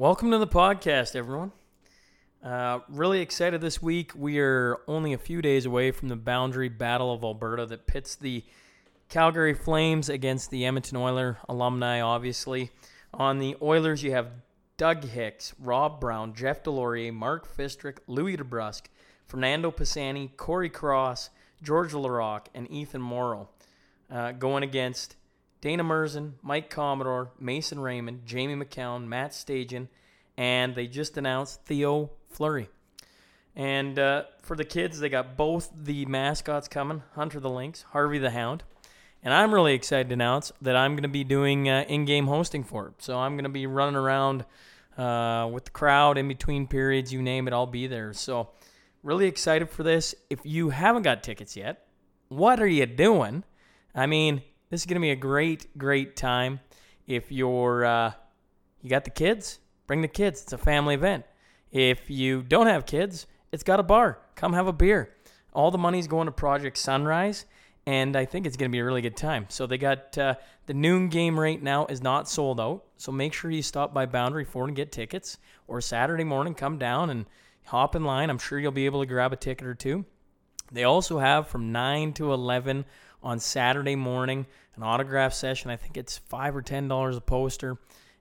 Welcome to the podcast, everyone. Uh, really excited this week. We are only a few days away from the boundary battle of Alberta that pits the Calgary Flames against the Edmonton Oiler alumni, obviously. On the Oilers, you have Doug Hicks, Rob Brown, Jeff Deslauriers, Mark Fistric, Louie DeBrusk, Fernando Pisani, Corey Cross, Georges Laraque, and Ethan Moreau uh, going against Dana Murzyn, Mike Commodore, Mason Raymond, Jamie Macoun, Matt Stajan, and they just announced Theo Fleury. And uh, for the kids, they got both the mascots coming Hunter the Lynx, Harvey the Hound. And I'm really excited to announce that I'm going to be doing uh, in game hosting for it. So I'm going to be running around uh, with the crowd in between periods, you name it, I'll be there. So really excited for this. If you haven't got tickets yet, what are you doing? I mean, this is going to be a great, great time. If you're, uh, you got the kids, bring the kids. It's a family event. If you don't have kids, it's got a bar. Come have a beer. All the money's going to Project Sunrise, and I think it's going to be a really good time. So they got uh, the noon game right now is not sold out. So make sure you stop by Boundary Ford and get tickets, or Saturday morning come down and hop in line. I'm sure you'll be able to grab a ticket or two. They also have from 9 to 11 on Saturday morning, an autograph session. I think it's five or ten dollars a poster,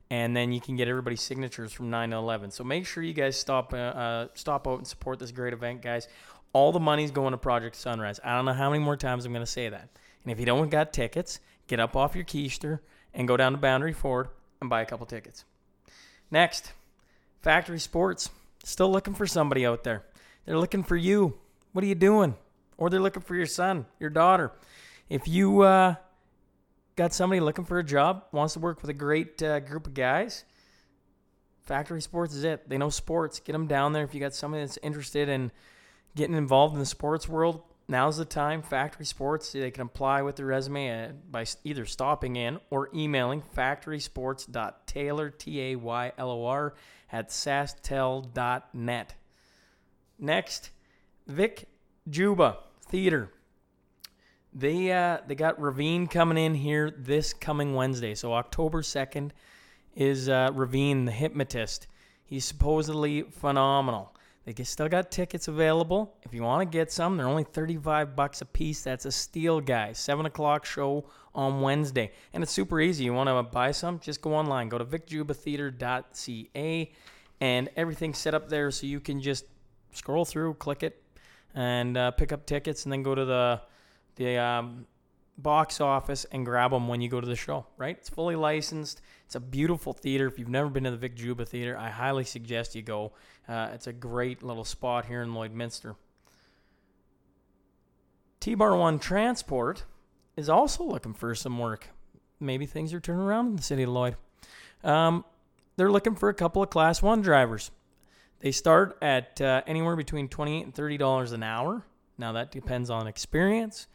and then you can get everybody's signatures from nine to eleven. So make sure you guys stop uh, uh, stop out and support this great event, guys. All the money's going to Project Sunrise. I don't know how many more times I'm going to say that. And if you don't got tickets, get up off your keister and go down to Boundary Ford and buy a couple tickets. Next, Factory Sports. Still looking for somebody out there. They're looking for you. What are you doing? Or they're looking for your son, your daughter. If you uh, got somebody looking for a job, wants to work with a great uh, group of guys, Factory Sports is it. They know sports. Get them down there. If you got somebody that's interested in getting involved in the sports world, now's the time. Factory Sports, they can apply with their resume uh, by either stopping in or emailing factorysports.taylor, T A Y L O R, at sasktel.net. Next, Vic Juba Theater. They uh, they got Ravine coming in here this coming Wednesday. So October second is uh, Ravine the hypnotist. He's supposedly phenomenal. They still got tickets available. If you want to get some, they're only 35 bucks a piece. That's a steal, guys. 7 o'clock show on Wednesday. And it's super easy. You want to buy some? Just go online. Go to vicjubatheater.ca and everything's set up there so you can just scroll through, click it, and uh, pick up tickets and then go to the the um, box office and grab them when you go to the show, right? It's fully licensed. It's a beautiful theater. If you've never been to the Vic Juba Theater, I highly suggest you go. Uh, it's a great little spot here in Lloydminster. T Bar One Transport is also looking for some work. Maybe things are turning around in the city of Lloyd. Um, they're looking for a couple of Class One drivers. They start at uh, anywhere between twenty-eight and thirty dollars an hour. Now that depends on experience.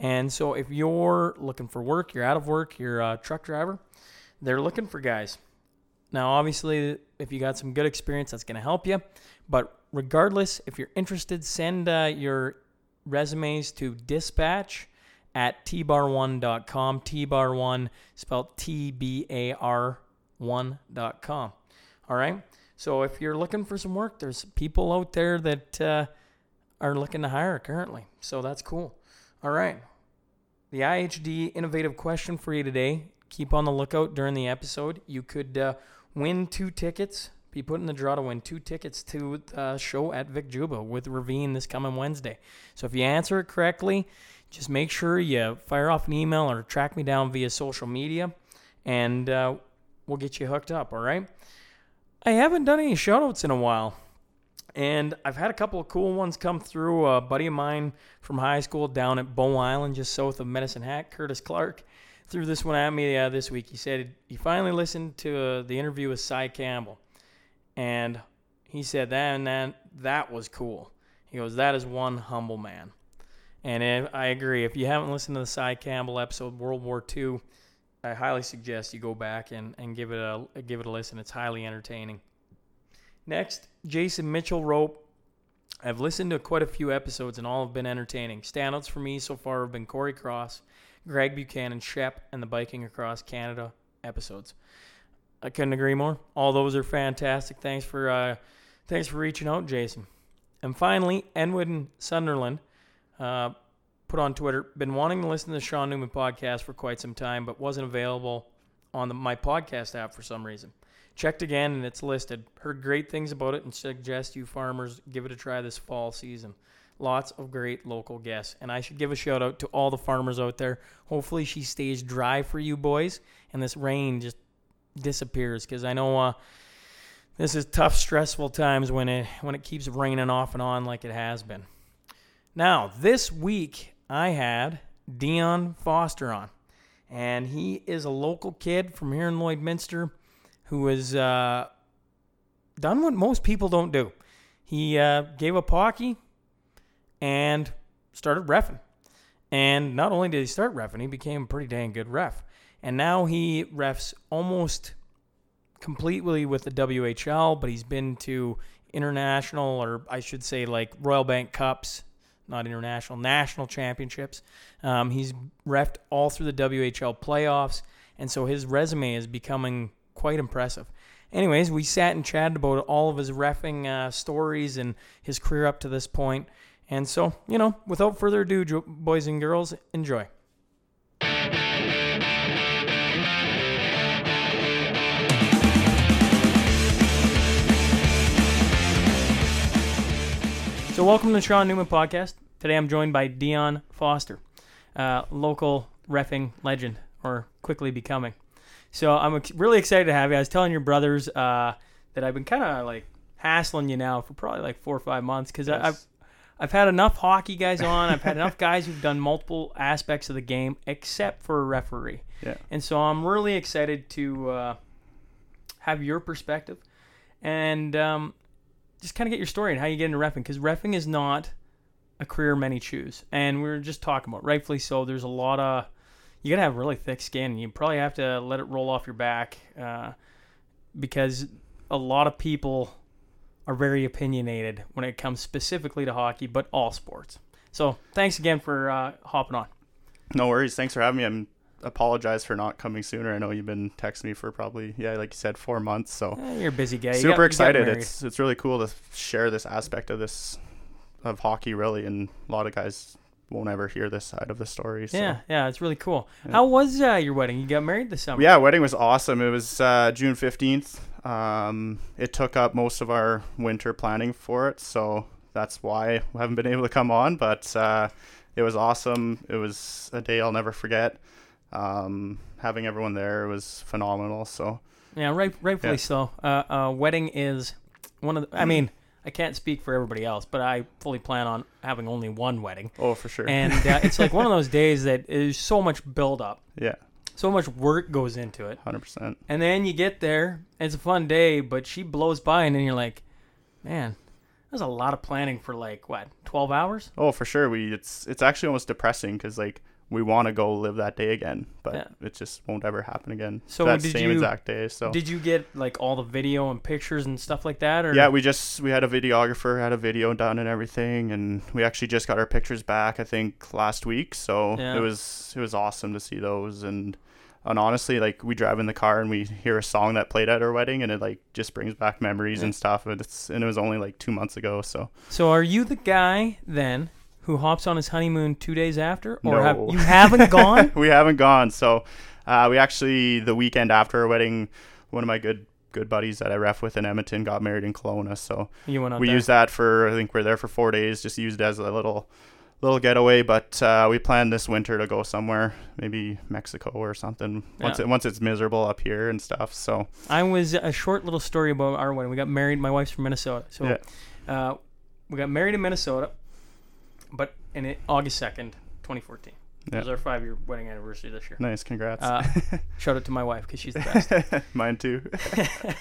And so if you're looking for work, you're out of work, you're a truck driver, they're looking for guys. Now, obviously, if you got some good experience, that's going to help you. But regardless, if you're interested, send uh, your resumes to dispatch at tbar1.com. Tbar1 spelled T B A R 1.com. All right. So if you're looking for some work, there's people out there that uh, are looking to hire currently. So that's cool. All right. The IHD innovative question for you today. Keep on the lookout during the episode. You could uh, win two tickets, be put in the draw to win two tickets to the show at Vic Juba with Ravine this coming Wednesday. So if you answer it correctly, just make sure you fire off an email or track me down via social media, and uh, we'll get you hooked up, all right? I haven't done any shoutouts in a while. And I've had a couple of cool ones come through. A buddy of mine from high school down at Bow Island, just south of Medicine Hat, Curtis Clark, threw this one at me uh, this week. He said he finally listened to uh, the interview with Cy Campbell, and he said that and that that was cool. He goes, "That is one humble man," and if, I agree. If you haven't listened to the Cy Campbell episode, World War II, I highly suggest you go back and, and give it a give it a listen. It's highly entertaining. Next, Jason Mitchell Rope. I've listened to quite a few episodes and all have been entertaining. Standouts for me so far have been Corey Cross, Greg Buchanan, Shep, and the Biking Across Canada episodes. I couldn't agree more. All those are fantastic. Thanks for uh, thanks for reaching out, Jason. And finally, Enwood and Sunderland uh, put on Twitter, been wanting to listen to the Sean Newman podcast for quite some time, but wasn't available on the, my podcast app for some reason. Checked again and it's listed. Heard great things about it and suggest you farmers give it a try this fall season. Lots of great local guests. And I should give a shout out to all the farmers out there. Hopefully she stays dry for you boys and this rain just disappears because I know uh, this is tough, stressful times when it when it keeps raining off and on like it has been. Now, this week I had Dion Foster on, and he is a local kid from here in Lloydminster who has uh, done what most people don't do. He uh, gave up hockey and started refing. And not only did he start refing, he became a pretty dang good ref. And now he refs almost completely with the WHL, but he's been to international, or I should say, like Royal Bank Cups, not international, national championships. Um, he's refed all through the WHL playoffs, and so his resume is becoming quite impressive. Anyways, we sat and chatted about all of his refing uh, stories and his career up to this point. And so, you know, without further ado, boys and girls, enjoy. So, welcome to the Sean Newman podcast. Today I'm joined by Dion Foster, uh, local refing legend, or quickly becoming. So, I'm really excited to have you. I was telling your brothers uh, that I've been kind of like hassling you now for probably like four or five months because yes. I've I've had enough hockey guys on. I've had enough guys who've done multiple aspects of the game, except for a referee. Yeah. And so I'm really excited to uh, have your perspective and um, just kind of get your story and how you get into refing because refing is not a career many choose. And we are just talking about rightfully so. There's a lot of you gotta have really thick skin. And you probably have to let it roll off your back uh, because a lot of people are very opinionated when it comes specifically to hockey, but all sports. So thanks again for uh, hopping on. No worries. Thanks for having me. I'm apologize for not coming sooner. I know you've been texting me for probably yeah, like you said, four months. So eh, you're a busy guy. Super got, excited. It's it's really cool to share this aspect of this of hockey, really, and a lot of guys won't ever hear this side of the story. So. Yeah, yeah, it's really cool. Yeah. How was uh, your wedding? You got married this summer? Yeah, wedding was awesome. It was uh, June fifteenth. Um, it took up most of our winter planning for it, so that's why we haven't been able to come on. But uh, it was awesome. It was a day I'll never forget. Um, having everyone there was phenomenal. So yeah, right, rightfully yeah. so. Uh, uh, wedding is one of the. I mean, I can't speak for everybody else, but I fully plan on having only one wedding. Oh, for sure. And uh, it's like one of those days that is so much build up. Yeah. So much work goes into it. Hundred percent. And then you get there, it's a fun day, but she blows by, and then you're like, man, there's a lot of planning for like what, twelve hours? Oh, for sure. We it's it's actually almost depressing because like we want to go live that day again, but yeah. it just won't ever happen again. So that same you, exact day. So did you get like all the video and pictures and stuff like that? Or yeah, we just we had a videographer, had a video done and everything, and we actually just got our pictures back. I think last week, so yeah. it was it was awesome to see those and. And honestly, like we drive in the car and we hear a song that played at our wedding, and it like just brings back memories yeah. and stuff. And it's and it was only like two months ago, so. So are you the guy then who hops on his honeymoon two days after, or no. have you haven't gone? we haven't gone. So uh, we actually the weekend after our wedding, one of my good good buddies that I ref with in Edmonton got married in Kelowna. So we there. used that for I think we are there for four days, just used it as a little little getaway. But uh, we plan this winter to go somewhere, maybe Mexico or something. Once yeah. it once it's miserable up here and stuff. So I was a short little story about our wedding. We got married. My wife's from Minnesota, so yeah. uh, we got married in Minnesota but in it, August second, twenty fourteen. Yeah. It was our five year wedding anniversary this year. Nice, congrats. Uh, shout out to my wife because she's the best. Mine too.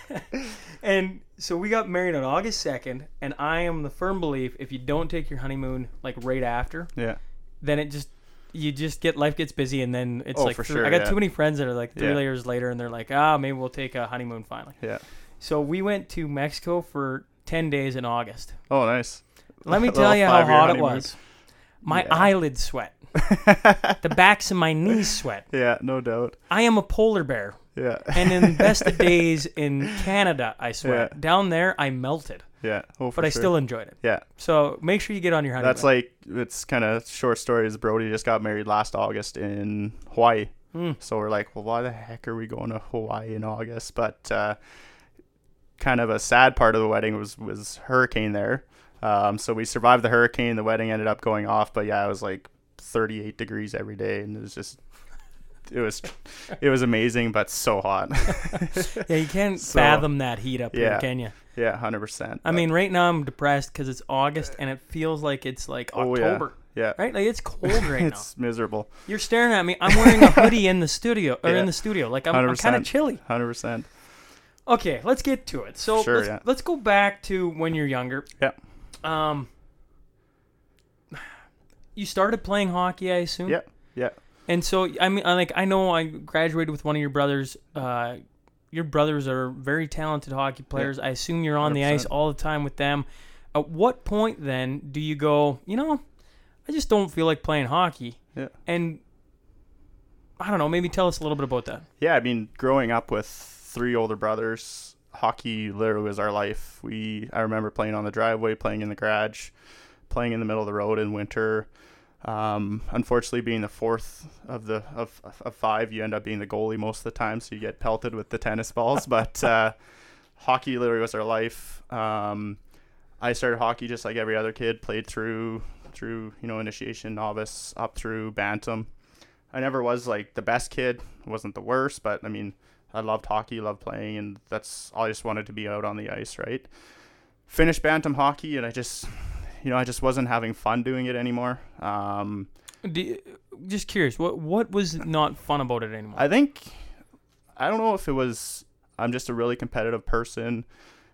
and so we got married on August second, and I am the firm belief if you don't take your honeymoon like right after, yeah, then it just you just get life gets busy, and then it's oh, like for sure, I got yeah. too many friends that are like three yeah. layers later, and they're like, ah, maybe we'll take a honeymoon finally. Yeah. So we went to Mexico for ten days in August. Oh, nice. Let me tell you how hot honeymoon. it was. My yeah. eyelids sweat. the backs of my knees sweat. Yeah, no doubt. I am a polar bear. Yeah. and in the best of days in Canada, I swear. Yeah. Down there, I melted, Yeah. Oh, but I sure. still enjoyed it. Yeah. So make sure you get on your honeymoon. That's like it's kind of short stories. Brody just got married last August in Hawaii. Hmm. So we're like, well, why the heck are we going to Hawaii in August? But uh, kind of a sad part of the wedding was was hurricane there. Um, so we survived the hurricane. The wedding ended up going off, but yeah, it was like 38 degrees every day, and it was just it was it was amazing, but so hot. yeah, you can't So, fathom that heat up here, yeah. can you? yeah, hundred percent. I mean, right now I'm depressed because it's August and it feels like it's like Oh, yeah. October. yeah, Right? Like it's cold right now. it's miserable. You're staring at me. I'm wearing a hoodie in the studio or Yeah. in the studio. Like I'm, I'm kind of chilly. Hundred percent. Okay, let's get to it. So Sure, let's, yeah. let's go back to when you're younger. Yeah. Um, you started playing hockey, I assume. Yeah, yeah. And so I mean, I like I know I graduated with one of your brothers. Uh, your brothers are very talented hockey players. I assume you're on the ice all the time with them. At what point then do you go? You know, I just don't feel like playing hockey. Yeah. And I don't know. Maybe tell us a little bit about that. Yeah, I mean, growing up with three older brothers, hockey literally was our life. We I remember playing on the driveway, playing in the garage, playing in the middle of the road in winter. Um, unfortunately, being the fourth of the of, of five, you end up being the goalie most of the time, so you get pelted with the tennis balls. But uh, hockey literally was our life. Um, I started hockey just like every other kid. Played through through you know initiation, novice, up through bantam. I never was like the best kid. Wasn't the worst, but I mean, I loved hockey, loved playing, and that's all I just wanted to be out on the ice, right? Finished bantam hockey, and I just, you know, I just wasn't having fun doing it anymore. Um, Do you- just curious, what what was not fun about it anymore? I think, I don't know if it was I'm just a really competitive person,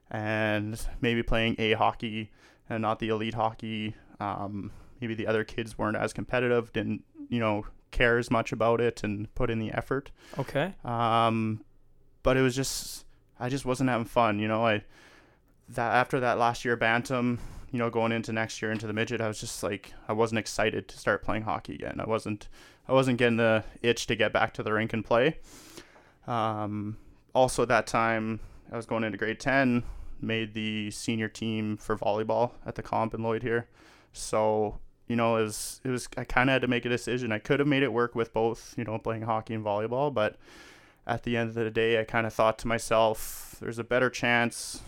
and maybe playing a hockey and not the elite hockey. Um, maybe the other kids weren't as competitive, didn't you know care as much about it and put in the effort. okay. Um, but it was just I just wasn't having fun. You know, I that after that last year bantam, you know, going into next year into the midget, I was just like I wasn't excited to start playing hockey again. I wasn't I wasn't getting the itch to get back to the rink and play. Um, also that time I was going into grade ten, made the senior team for volleyball at the comp in Lloyd here. So you know, it was it was I kind of had to make a decision. I could have made it work with both, you know, playing hockey and volleyball, but at the end of the day, I kind of thought to myself, there's a better chance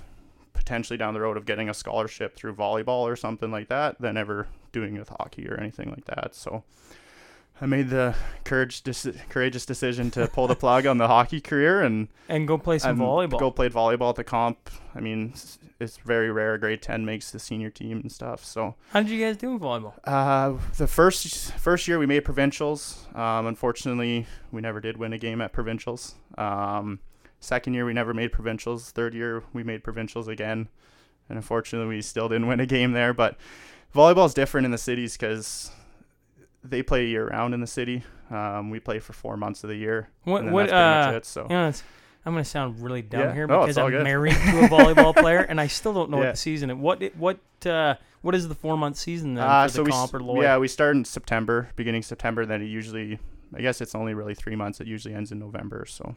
potentially down the road of getting a scholarship through volleyball or something like that than ever doing with hockey or anything like that. So I made the courage courageous decision to pull the plug on the hockey career and And go play some volleyball. Go played volleyball at the comp. I mean, it's, it's very rare. Grade ten makes the senior team and stuff. So How did you guys do in volleyball? uh, the first first year we made provincials. Um, unfortunately, we never did win a game at provincials. Um, second year we never made provincials. Third year we made provincials again, and unfortunately we still didn't win a game there. But volleyball is different in the cities because they play year round in the city. Um, we play for four months of the year. What what that's pretty uh much it. So you know, it's, I'm gonna sound really dumb Yeah. here because I'm good. married to a volleyball player and I still don't know Yeah. what the season is. What what uh what is the four month season then Uh, for so the we comp s- or Lloyd? yeah we start in September, beginning September. Then it usually, I guess it's only really three months. It usually ends in November. So,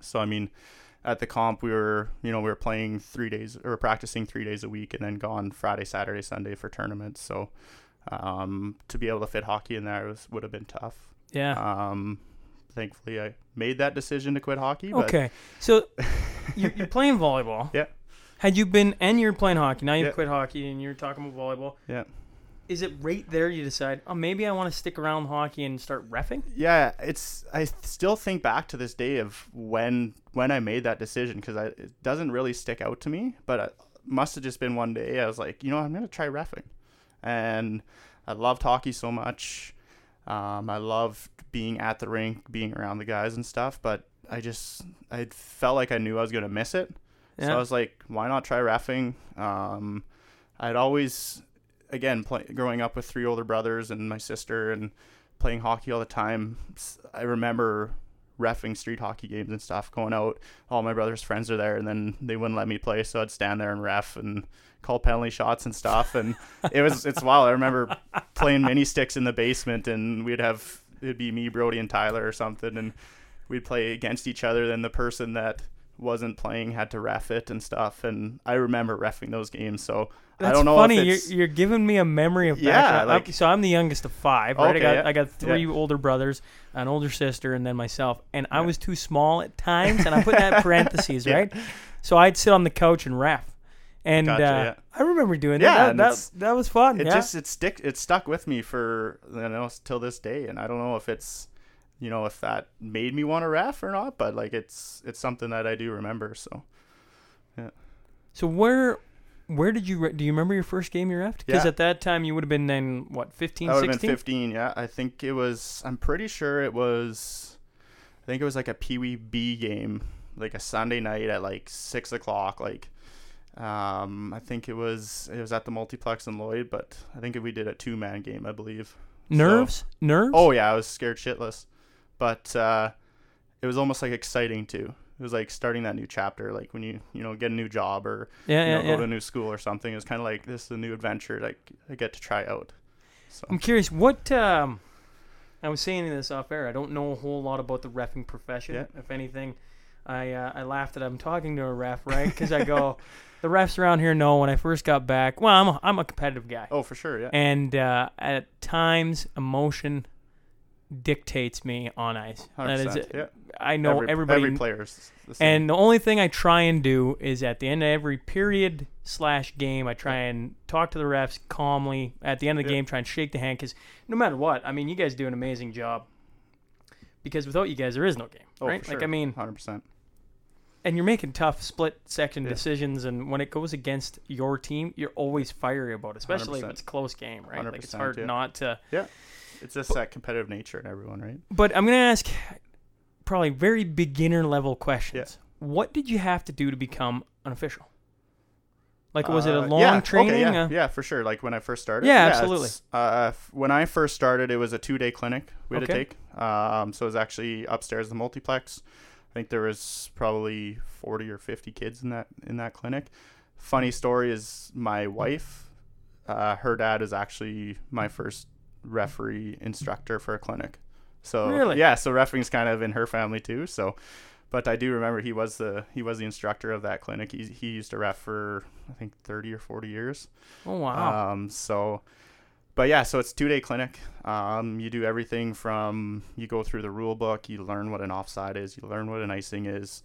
so I mean, at the comp we were you know we were playing three days or practicing three days a week and then gone Friday, Saturday, Sunday for tournaments. So, um, to be able to fit hockey in there was would have been tough. Yeah. Um, thankfully I made that decision to quit hockey. But Okay, so you're, you're playing volleyball. Yeah. Had you been and you're playing hockey now? You've Yeah. quit hockey and you're talking about volleyball. Yeah. Is it right there you decide? Oh, maybe I want to stick around hockey and start refing. yeah it's i still think back to this day of when when i made that decision because it doesn't really stick out to me but it must have just been one day i was like you know i'm gonna try refing and i loved hockey so much um, i loved being at the rink being around the guys and stuff but i just i felt like i knew i was gonna miss it so I was like, why not try refing? Um, I'd always, again, play, growing up with three older brothers and my sister and playing hockey all the time. I remember refing street hockey games and stuff, going out. All my brother's friends are there, and then they wouldn't let me play, so I'd stand there and ref and call penalty shots and stuff. And it was it's wild. I remember playing mini sticks in the basement, and we'd have it'd be me, Brody, and Tyler or something, and we'd play against each other. Then the person that wasn't playing had to ref it and stuff. And I remember refing those games. So That's I don't know funny. if it's, you're, you're giving me a memory of Yeah, back. like- so I'm the youngest of five, right? Okay, I got yeah, I got three older brothers, an older sister, and then myself. And I was too small at times, and I put that in parentheses, Yeah. right? So I'd sit on the couch and ref. And Gotcha, uh, yeah. I remember doing Yeah, that. That, that, that was fun. it yeah. just it stick it stuck with me for you know till this day. And I don't know if it's you know if that made me want to ref or not, but like it's it's something that I do remember. So yeah so where where did you re- do you remember your first game you refed? Because Yeah. at that time you would have been then what 15, that 16? been 15. Yeah, I think it was. I'm pretty sure it was. I think it was like a Pee Wee B game, like a Sunday night at like six o'clock. Like, um, I think it was it was at the multiplex in Lloyd, but I think we did a two man game, I believe. Nerves, nerves. Oh yeah, I was scared shitless, but uh, it was almost like exciting too. It was like starting that new chapter, like when you you know get a new job or yeah, you know, yeah. go to a new school or something. It was kind of like this is a new adventure that I get to try out. So I'm curious, what um, I was saying this off air. I don't know a whole lot about the refing profession. Yeah. If anything, I uh, I laughed that I'm talking to a ref, right? Because I go, the refs around here know when I first got back. Well, I'm a, I'm a competitive guy, oh for sure, yeah. and uh, at times emotion dictates me on ice. That is, 100%, yeah. I know every, everybody. every player's the same. and the only thing I try and do is at the end of every period slash game, I try and talk to the refs calmly. At the end of the Yeah. game, try and shake the hand because no matter what, I mean, you guys do an amazing job. Because without you guys, there is no game, oh, right? for Like I mean, hundred percent. and you're making tough split section Yeah. decisions, and when it goes against your team, you're always fiery about it, especially if 100%. it's a close game, right? Like it's hard yeah. not to. It's just that competitive nature in everyone, right? But I'm gonna ask probably very beginner level questions. What did you have to do to become an official? Like, was it a Uh, long yeah, okay, training? yeah, Uh, yeah, for sure. Like when I first started. Yeah, it's, absolutely. Uh, when I first started, it was a two-day clinic we had Okay. to take. Um, so it was actually upstairs the multiplex. I think there was probably forty or fifty kids in that in that clinic. Funny story is my wife, uh, her dad is actually my first referee instructor for a clinic. So Really? yeah, so refing's kind of in her family too. So, but I do remember he was the he was the instructor of that clinic. He he used to ref for I think thirty or forty years. Oh wow! Um, so, but yeah, so it's two day clinic. Um, you do everything from you go through the rule book, you learn what an offside is, you learn what an icing is,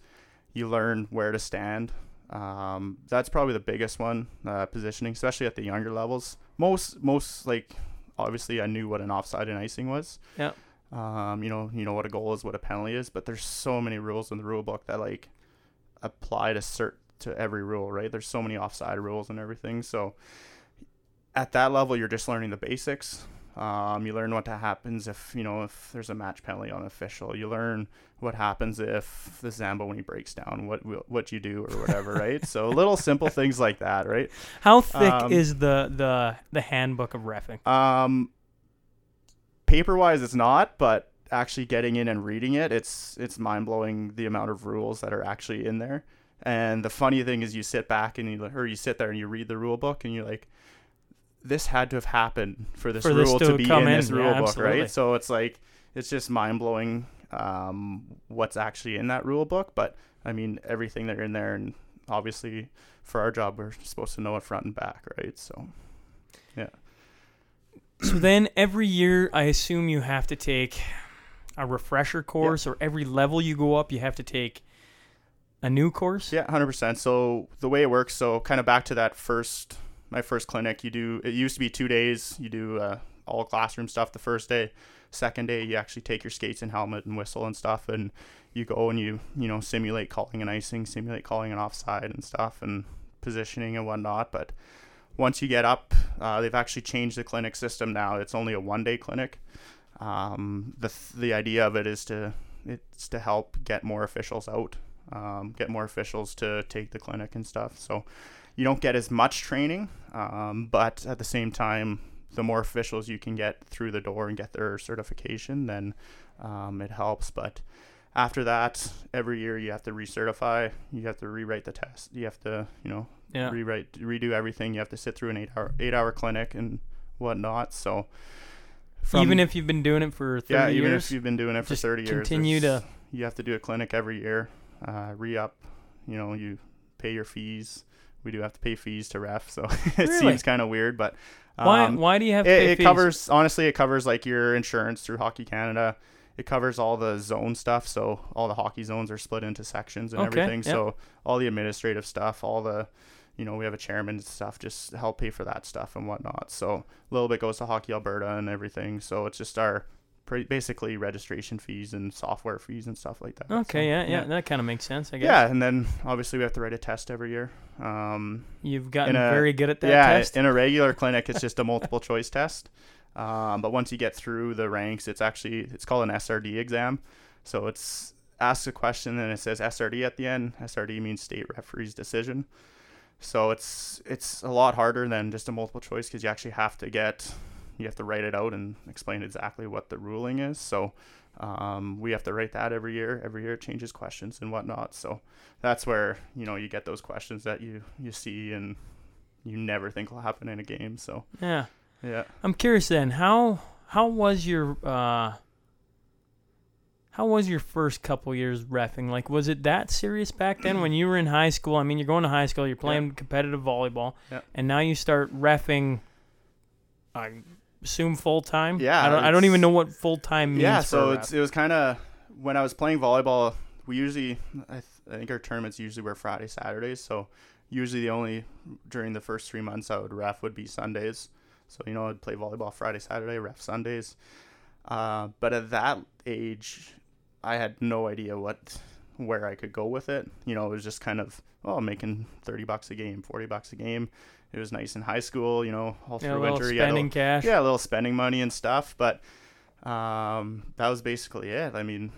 you learn where to stand. Um, that's probably the biggest one, uh, positioning, especially at the younger levels. Most most like obviously I knew what an offside and icing was. Yeah. Um, you know, you know what a goal is, what a penalty is, but there's so many rules in the rule book that like apply to cert to every rule, right? There's so many offside rules and everything. So at that level, you're just learning the basics. Um, you learn what happens if you know if there's a match penalty on official. You learn what happens if the Zamboni breaks down, what what you do or whatever, right? So little simple things like that, right? How thick um, is the the the handbook of refing? Um, paper wise, it's not, but actually getting in and reading it, it's it's mind blowing the amount of rules that are actually in there. And the funny thing is, you sit back and you or you sit there and you read the rule book and you're like, this had to have happened for this For this rule to to, be come in this in. Yeah, rule book, absolutely. right? So it's like it's just mind blowing um, what's actually in that rule book. But I mean, everything that are in there, and obviously for our job, we're supposed to know it front and back, right? So yeah. so then every year, I assume you have to take a refresher course, or every level you go up, you have to take a new course. Yeah, hundred percent. So the way it works, so kind of back to that first, my first clinic. You do. It used to be two days. You do uh, all classroom stuff the first day. Second day, you actually take your skates and helmet and whistle and stuff, and you go and you you know simulate calling an icing, simulate calling an offside and stuff, and positioning and whatnot. But once you get up, uh, they've actually changed the clinic system now. It's only a one day clinic. Um, the the idea of it is to it's to help get more officials out um, get more officials to take the clinic and stuff. So you don't get as much training, um, but at the same time, the more officials you can get through the door and get their certification, then um, it helps. But after that, every year you have to recertify. You have to rewrite the test. You have to, you know, Yeah. rewrite, redo everything. You have to sit through an eight-hour eight-hour clinic and whatnot. So even if you've been doing it for 30 yeah, even years, if you've been doing it for 30 years, continue to- you have to do a clinic every year, uh, re up. You know, you pay your fees. We do have to pay fees to ref, so it really? seems kind of weird, but um, why? Why do you have? it, it covers honestly. It covers like your insurance through Hockey Canada. It covers all the zone stuff, so all the hockey zones are split into sections and okay, everything. Yep. So all the administrative stuff, all the you know, we have a chairman and stuff just help pay for that stuff and whatnot. So a little bit goes to Hockey Alberta and everything. So it's just our basically registration fees and software fees and stuff like that. Okay, so, yeah, yeah, yeah, that kind of makes sense, I guess. Yeah, and then obviously we have to write a test every year. Um, You've gotten a, very good at that yeah, test. in a regular clinic, it's just a multiple choice test. Um, but once you get through the ranks, it's actually it's called an SRD exam. So it's asks a question and it says SRD at the end. SRD means state referee's decision. So it's it's a lot harder than just a multiple choice because you actually have to get you have to write it out and explain exactly what the ruling is. So um, we have to write that every year. Every year it changes questions and whatnot. So that's where you know you get those questions that you you see and you never think will happen in a game. So yeah, yeah. I'm curious then how how was your uh, how was your first couple years refing? Like, was it that serious back then when you were in high school? I mean, you're going to high school, you're playing yeah. competitive volleyball, yeah. and now you start refing. I assume full time. Yeah, I don't. I don't even know what full time means. Yeah, so it's it was kind of when I was playing volleyball. We usually, I, th- I think our tournaments usually were Friday, Saturdays. So usually the only during the first three months I would ref would be Sundays. So you know I'd play volleyball Friday, Saturday, ref Sundays. Uh, but at that age, I had no idea what where I could go with it. You know, it was just kind of oh, making thirty bucks a game, forty bucks a game. It was nice in high school, you know, all through yeah, winter. Spending yeah, cash. Yeah, a little spending money and stuff. But um, that was basically it. I mean,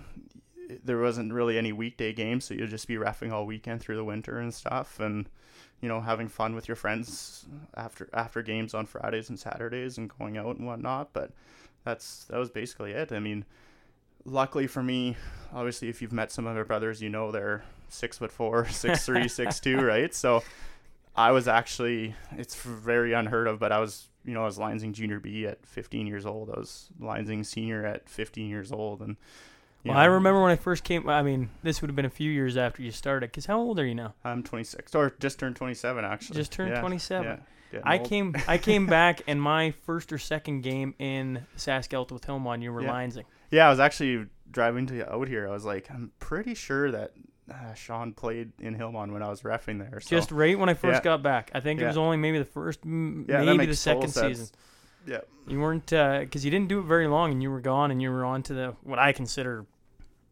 there wasn't really any weekday games, so you'd just be refing all weekend through the winter and stuff, and you know, having fun with your friends after after games on Fridays and Saturdays and going out and whatnot. But that's that was basically it. I mean luckily for me, obviously, if you've met some of my brothers, you know they're six foot four, six three, six two, right? So I was actually it's very unheard of, but I was you know I was Linesing Junior B at 15 years old. I was Linesing Senior at 15 years old, and well, know, I remember when I first came. I mean, this would have been a few years after you started. Cause how old are you now? I'm 26, or just turned 27 actually. Just turned yeah, 27. Yeah. I old. came I came back and my first or second game in Saskelt with Hillmond, you were yeah. Linesing. Yeah, I was actually driving to out here. I was like, I'm pretty sure that uh, Sean played in Hillmond when I was refing there. So. Just right when I first yeah. got back. I think yeah. it was only maybe the first, yeah, maybe the second season. Yeah. You weren't because uh, you didn't do it very long, and you were gone, and you were on to the what I consider,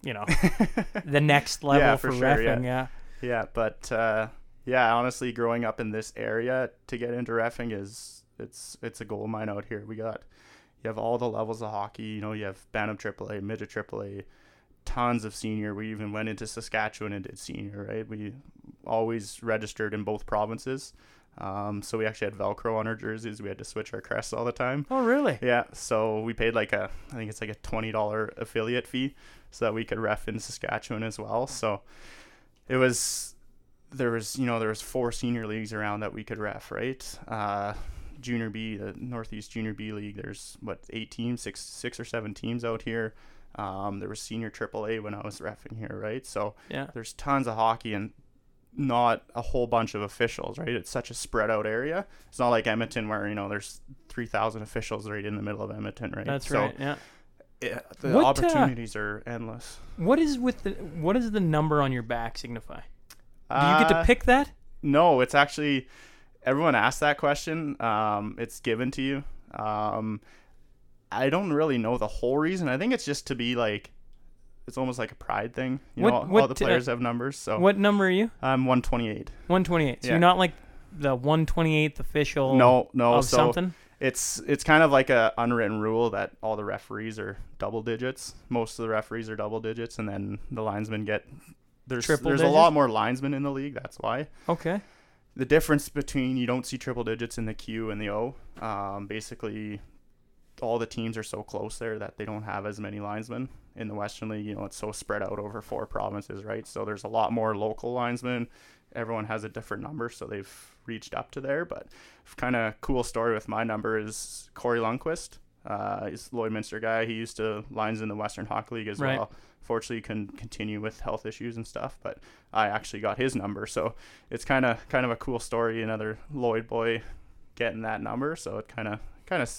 you know, the next level for, for sure, refing. Yeah. Yeah, but uh, yeah, honestly, growing up in this area to get into refing is it's it's a gold mine out here. We got you have all the levels of hockey. You know, you have Bantam AAA, midget AAA, tons of senior. We even went into Saskatchewan and did senior. Right, we always registered in both provinces. Um, so we actually had Velcro on our jerseys. We had to switch our crests all the time. Oh, really? Yeah. So we paid like a, I think it's like a twenty dollar affiliate fee, so that we could ref in Saskatchewan as well. So it was there was you know there was four senior leagues around that we could ref right. Uh, junior B, the Northeast Junior B League. There's what eight teams, six six or seven teams out here. Um, there was senior AAA when I was refing here, right? So yeah, there's tons of hockey and not a whole bunch of officials, right? It's such a spread out area. It's not like Edmonton where you know there's three thousand officials right in the middle of Edmonton, right? That's so, right. Yeah. Yeah, the what, uh, opportunities uh, are endless. What is with the what does the number on your back signify? Do you get to uh, pick that? No, it's actually everyone asks that question. Um, it's given to you. Um, I don't really know the whole reason. I think it's just to be like, it's almost like a pride thing. You what, know, what, all the players uh, have numbers. So what number are you? I'm 128. 128. So yeah. you're not like the 128th official. No, no. Of so something. It's it's kind of like a unwritten rule that all the referees are double digits. Most of the referees are double digits, and then the linesmen get there's Triple there's digits? a lot more linesmen in the league. That's why. Okay the difference between you don't see triple digits in the Q and the O. Um, basically, all the teams are so close there that they don't have as many linesmen in the Western League. You know, it's so spread out over four provinces, right? So there's a lot more local linesmen. Everyone has a different number, so they've reached up to there. But kind of cool story with my number is Corey Lundquist. Uh, he's a Lloydminster guy. He used to lines in the Western Hockey League as right. well. Fortunately, can continue with health issues and stuff. But I actually got his number, so it's kind of kind of a cool story. Another Lloyd boy getting that number, so it kind of kind of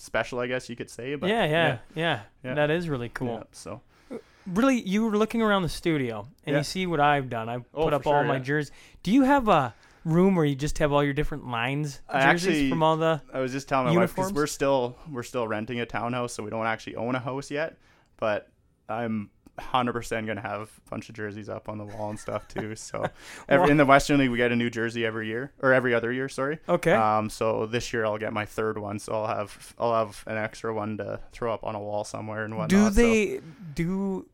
special, I guess you could say. But yeah, yeah, yeah, yeah. that is really cool. Yeah, so uh, really, you were looking around the studio and you see what I've done. I oh, put up all my jerseys. Do you have a room where you just have all your different lines jerseys actually, from all the I was just telling my uniforms? wife because we're still we're still renting a townhouse, so we don't actually own a house yet. But I'm hundred percent gonna have a bunch of jerseys up on the wall and stuff too. So every, in the Western League, we get a new jersey every year or every other year. Sorry. Okay. Um. So this year I'll get my third one. So I'll have I'll have an extra one to throw up on a wall somewhere and whatnot. Do they so. do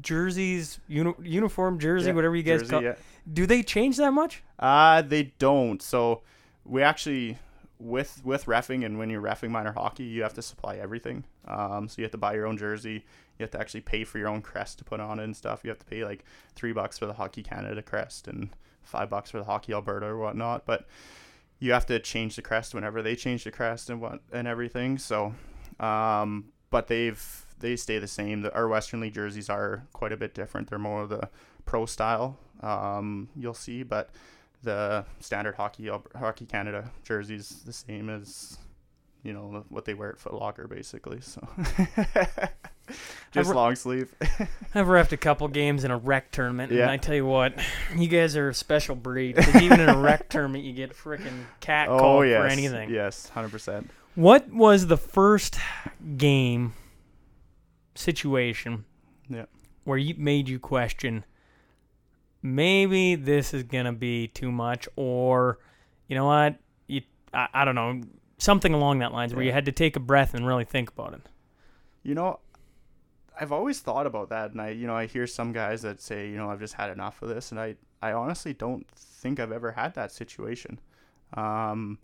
jerseys uni- uniform jersey yeah, whatever you guys jersey, call? Yeah. Do they change that much? Uh they don't. So we actually with with refing and when you're refing minor hockey, you have to supply everything. Um, so you have to buy your own jersey. You have to actually pay for your own crest to put on it and stuff. You have to pay like three bucks for the Hockey Canada crest and five bucks for the Hockey Alberta or whatnot. But you have to change the crest whenever they change the crest and what and everything. So, um, but they've they stay the same. The, our Western League jerseys are quite a bit different. They're more of the pro style. Um, you'll see, but the standard hockey hockey Canada jerseys the same as you know what they wear at Foot Locker basically. So just long sleeve. I've reffed a couple games in a rec tournament, yeah. and I tell you what, you guys are a special breed. even in a rec tournament, you get freaking cat oh, called yes. for anything. Yes, hundred percent. What was the first game situation? Yeah. Where you made you question maybe this is gonna be too much, or you know what, you I, I don't know, something along that lines where you had to take a breath and really think about it. You know, I've always thought about that, and I you know I hear some guys that say you know I've just had enough of this, and I I honestly don't think I've ever had that situation. Um,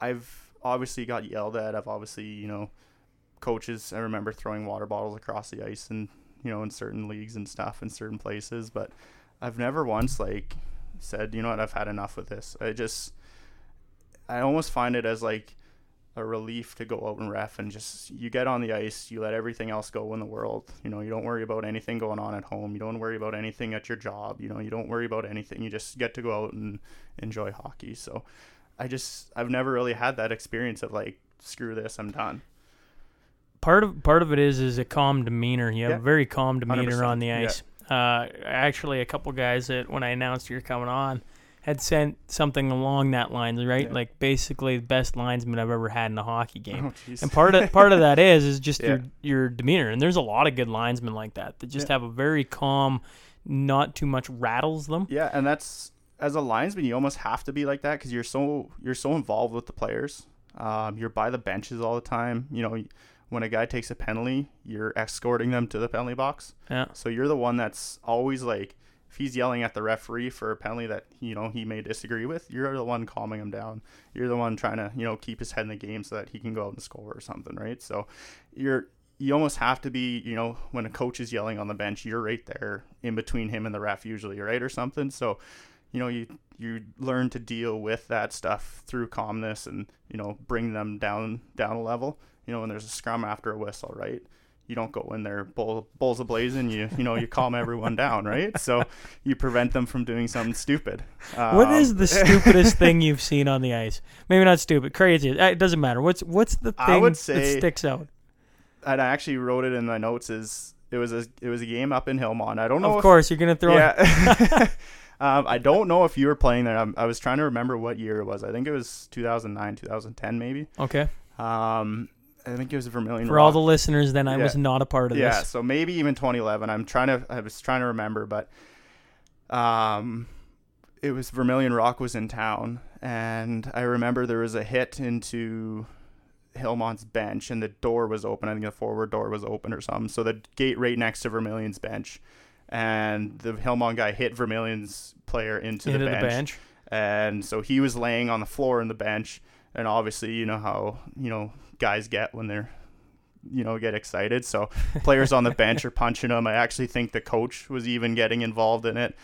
I've obviously got yelled at. I've obviously you know coaches. I remember throwing water bottles across the ice and you know in certain leagues and stuff in certain places, but I've never once like said, you know what, I've had enough of this. I just I almost find it as like a relief to go out and ref and just you get on the ice, you let everything else go in the world. You know, you don't worry about anything going on at home. You don't worry about anything at your job. You know, you don't worry about anything. You just get to go out and enjoy hockey. So I just I've never really had that experience of like screw this, I'm done. Part of part of it is is a calm demeanor. You have yeah. a very calm demeanor on the ice. Yeah. Uh, actually, a couple guys that when I announced you're coming on had sent something along that lines, right? Yeah. Like basically the best linesman I've ever had in a hockey game. Oh, and part of part of that is is just yeah. your your demeanor. And there's a lot of good linesmen like that that just yeah. have a very calm, not too much rattles them. Yeah, and that's as a linesman, you almost have to be like that because you're so you're so involved with the players. Um, you're by the benches all the time. You know, when a guy takes a penalty, you're escorting them to the penalty box. Yeah. So you're the one that's always like, if he's yelling at the referee for a penalty that you know he may disagree with, you're the one calming him down. You're the one trying to you know keep his head in the game so that he can go out and score or something, right? So you're you almost have to be, you know, when a coach is yelling on the bench, you're right there in between him and the ref usually, right, or something. So, you know, you you learn to deal with that stuff through calmness and you know bring them down down a level you know, when there's a scrum after a whistle, right? You don't go in there bull, bulls ablazing. You you know you calm everyone down, right? So you prevent them from doing something stupid. Um, what is the stupidest thing you've seen on the ice? Maybe not stupid, crazy. It doesn't matter. What's what's the thing I would say, that sticks out? And I actually wrote it in my notes. Is it was a it was a game up in Hillmond. I don't know. Of if, course, you're gonna throw. Yeah. um, I don't know if you were playing there. I'm, i was trying to remember what year it was. I think it was 2009, 2010, maybe. Okay. Um, I think it was Vermilion. Rock. For Rock. all the listeners, then I yeah. was not a part of yeah, this. Yeah, so maybe even 2011. I'm trying to. I was trying to remember, but um, it was Vermilion Rock was in town, and I remember there was a hit into Hillmond's bench, and the door was open. I think the forward door was open or something. So the gate right next to Vermilion's bench, and the Hillmont guy hit Vermilion's player into, into the, bench, the bench, and so he was laying on the floor in the bench. And obviously, you know how you know guys get when they're you know get excited. So players on the bench are punching them. I actually think the coach was even getting involved in it.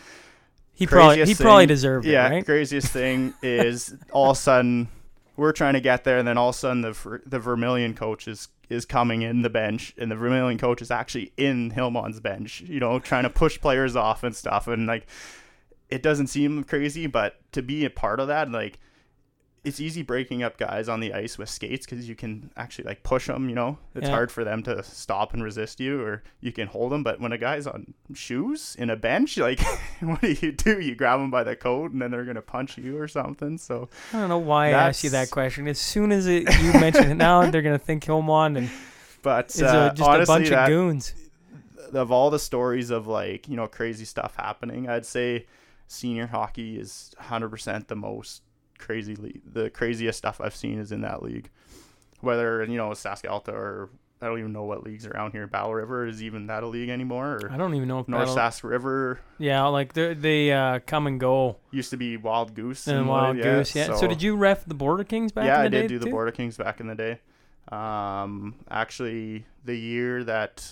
He craziest probably he thing, probably deserved yeah, it. Yeah, craziest thing is all of a sudden we're trying to get there, and then all of a sudden the the Vermilion coach is is coming in the bench, and the Vermilion coach is actually in Hillmond's bench, you know, trying to push players off and stuff, and like it doesn't seem crazy, but to be a part of that, like it's easy breaking up guys on the ice with skates because you can actually like push them. You know, it's yeah. hard for them to stop and resist you, or you can hold them. But when a guy's on shoes in a bench, like what do you do? You grab them by the coat, and then they're gonna punch you or something. So I don't know why I asked you that question. As soon as it, you mentioned it, now they're gonna think Hillmond and but it's uh, just honestly, a bunch that, of goons. Of all the stories of like you know crazy stuff happening, I'd say senior hockey is 100% the most crazy league. The craziest stuff I've seen is in that league. Whether you know Sask or I don't even know what leagues around here. Battle River is even that a league anymore? I don't even know if North Battle... Sask River. Yeah, like they they uh, come and go. Used to be Wild Goose and, and Wild yeah, Goose. Yeah. So, so, did you ref the Border Kings back? Yeah, in the I did do too? the Border Kings back in the day. Um, actually, the year that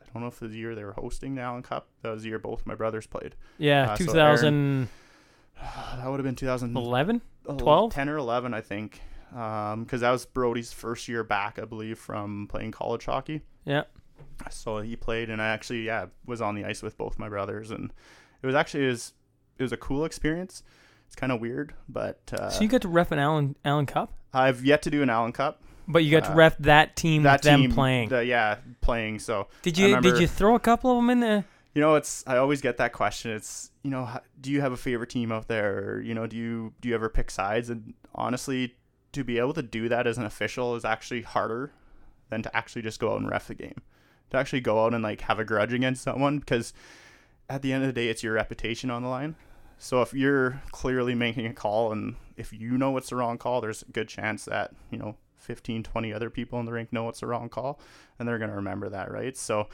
I don't know if it was the year they were hosting the Allen Cup. That was the year both my brothers played. Yeah, uh, 2000. So that would have been 2011. 12? 10 or 11, I think. Because um, that was Brody's first year back, I believe, from playing college hockey. Yeah. So he played, and I actually, yeah, was on the ice with both my brothers, and it was actually it was, it was a cool experience. It's kind of weird, but uh, so you got to ref an Allen Allen Cup. I've yet to do an Allen Cup, but you got to uh, ref that team that with team, them playing. The, yeah, playing. So did you did you throw a couple of them in there? You know, it's I always get that question. It's you know, do you have a favorite team out there? Or, you know, do you do you ever pick sides? And honestly, to be able to do that as an official is actually harder than to actually just go out and ref the game. To actually go out and like have a grudge against someone because at the end of the day, it's your reputation on the line. So if you're clearly making a call and if you know it's the wrong call, there's a good chance that, you know, 15, 20 other people in the rink know it's the wrong call and they're going to remember that, right? So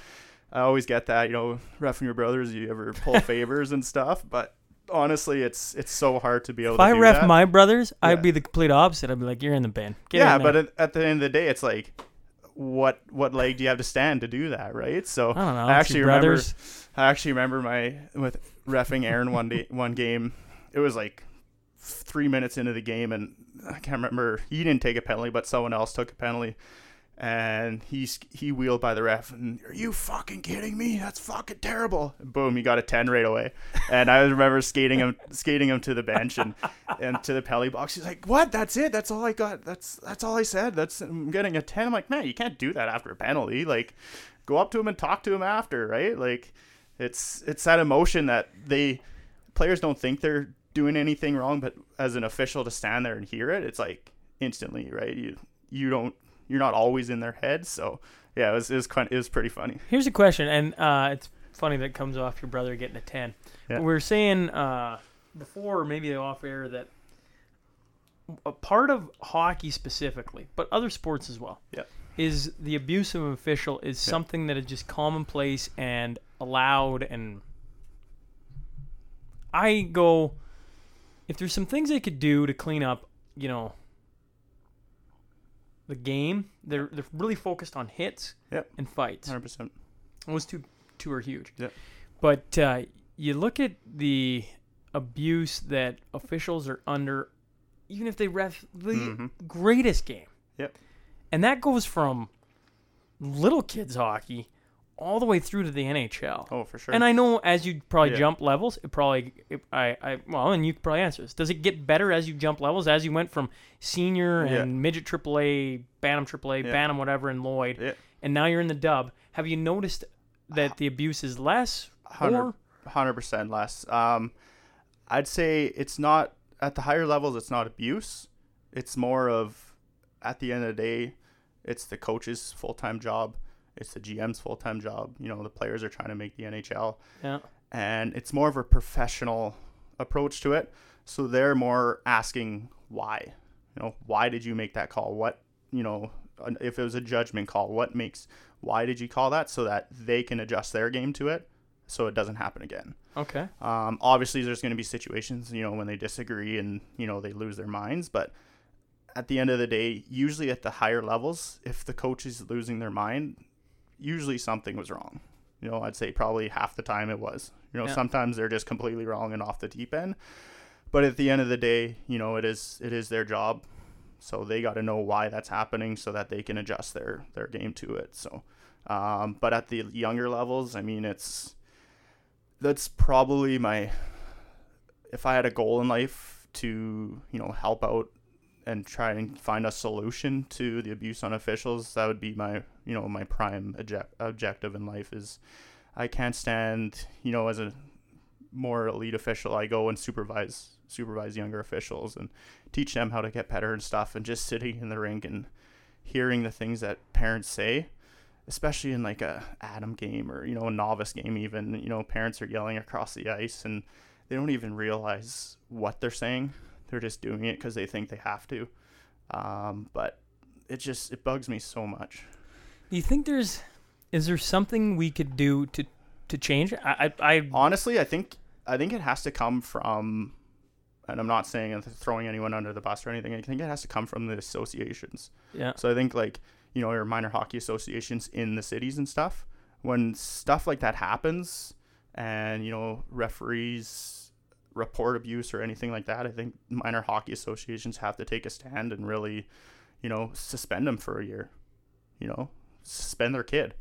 I always get that, you know, roughing your brothers, you ever pull favors and stuff, but honestly, it's it's so hard to be able. If to I ref that. my brothers, yeah. I'd be the complete opposite. I'd be like, "You're in the bin." Get yeah, but at, at, the end of the day, it's like, what what leg do you have to stand to do that, right? So I don't know. I actually remember. I actually remember my with refing Aaron one day one game. It was like three minutes into the game, and I can't remember. He didn't take a penalty, but someone else took a penalty and he's he wheeled by the ref and are you fucking kidding me? That's fucking terrible. And boom he got a 10 right away. And i remember skating him skating him to the bench and and to the penalty box. He's like what? That's it? That's all i got? That's that's all i said? That's i'm getting a 10 i'm like man you can't do that after a penalty. Like go up to him and talk to him after right? Like it's it's that emotion that they players don't think they're doing anything wrong but as an official to stand there and hear it it's like instantly right? You you don't you're not always in their head. So yeah, it was it was kind it was pretty funny. Here's a question, and uh, it's funny that comes off your brother getting a ten. Yeah. We are saying uh, before, maybe off air, that a part of hockey specifically, but other sports as well, yeah. is the abuse of an official is yeah. something that is just commonplace and allowed. And I go, if there's some things they could do to clean up, you know, the game. They're they're really focused on hits yep. and fights. Hundred percent. Those two two are huge. Yep. But uh, you look at the abuse that officials are under, even if they ref the mm-hmm. greatest game. Yep. And that goes from little kids hockey all the way through to the NHL. Oh, for sure. And I know as you probably yeah. jump levels, it probably it, I I well, and you could probably answer this. Does it get better as you jump levels as you went from senior and yeah. midget AAA, Bantam AAA, yeah. Bantam whatever, and Lloyd, yeah. and now you're in the Dub? Have you noticed that the abuse is less? Hundred percent less. Um, I'd say it's not at the higher levels. It's not abuse. It's more of at the end of the day, it's the coach's full time job it's the GM's full time job. You know, the players are trying to make the NHL. Yeah. And it's more of a professional approach to it. So they're more asking why. You know, why did you make that call? What, you know, if it was a judgment call, what makes, why did you call that so that they can adjust their game to it so it doesn't happen again? Okay. Um, obviously, there's going to be situations, you know, when they disagree and, you know, they lose their minds. But at the end of the day, usually at the higher levels, if the coach is losing their mind, usually something was wrong. You know, I'd say probably half the time it was. You know, yeah. sometimes they're just completely wrong and off the deep end. But at the end of the day, you know, it is it is their job So they got to know why that's happening so that they can adjust their their game to it. So, um, but at the younger levels, I mean, it's that's probably my if I had a goal in life to you know help out and try and find a solution to the abuse on officials, that would be my you know my prime object- objective in life. Is I can't stand you know as a more elite official, I go and supervise supervise younger officials and teach them how to get better and stuff. And just sitting in the rink and hearing the things that parents say, especially in like a Adam game or you know a novice game, even you know parents are yelling across the ice and they don't even realize what they're saying. They're just doing it because they think they have to. Um, but it just it bugs me so much. Do you think there's is there something we could do to to change? I, I, I honestly I think I think it has to come from and I'm not saying throwing anyone under the bus or anything. I think it has to come from the associations. Yeah. So I think like you know your minor hockey associations in the cities and stuff. When stuff like that happens, and you know referees report abuse or anything like that, I think minor hockey associations have to take a stand and really, you know, suspend them for a year. You know, suspend their kid,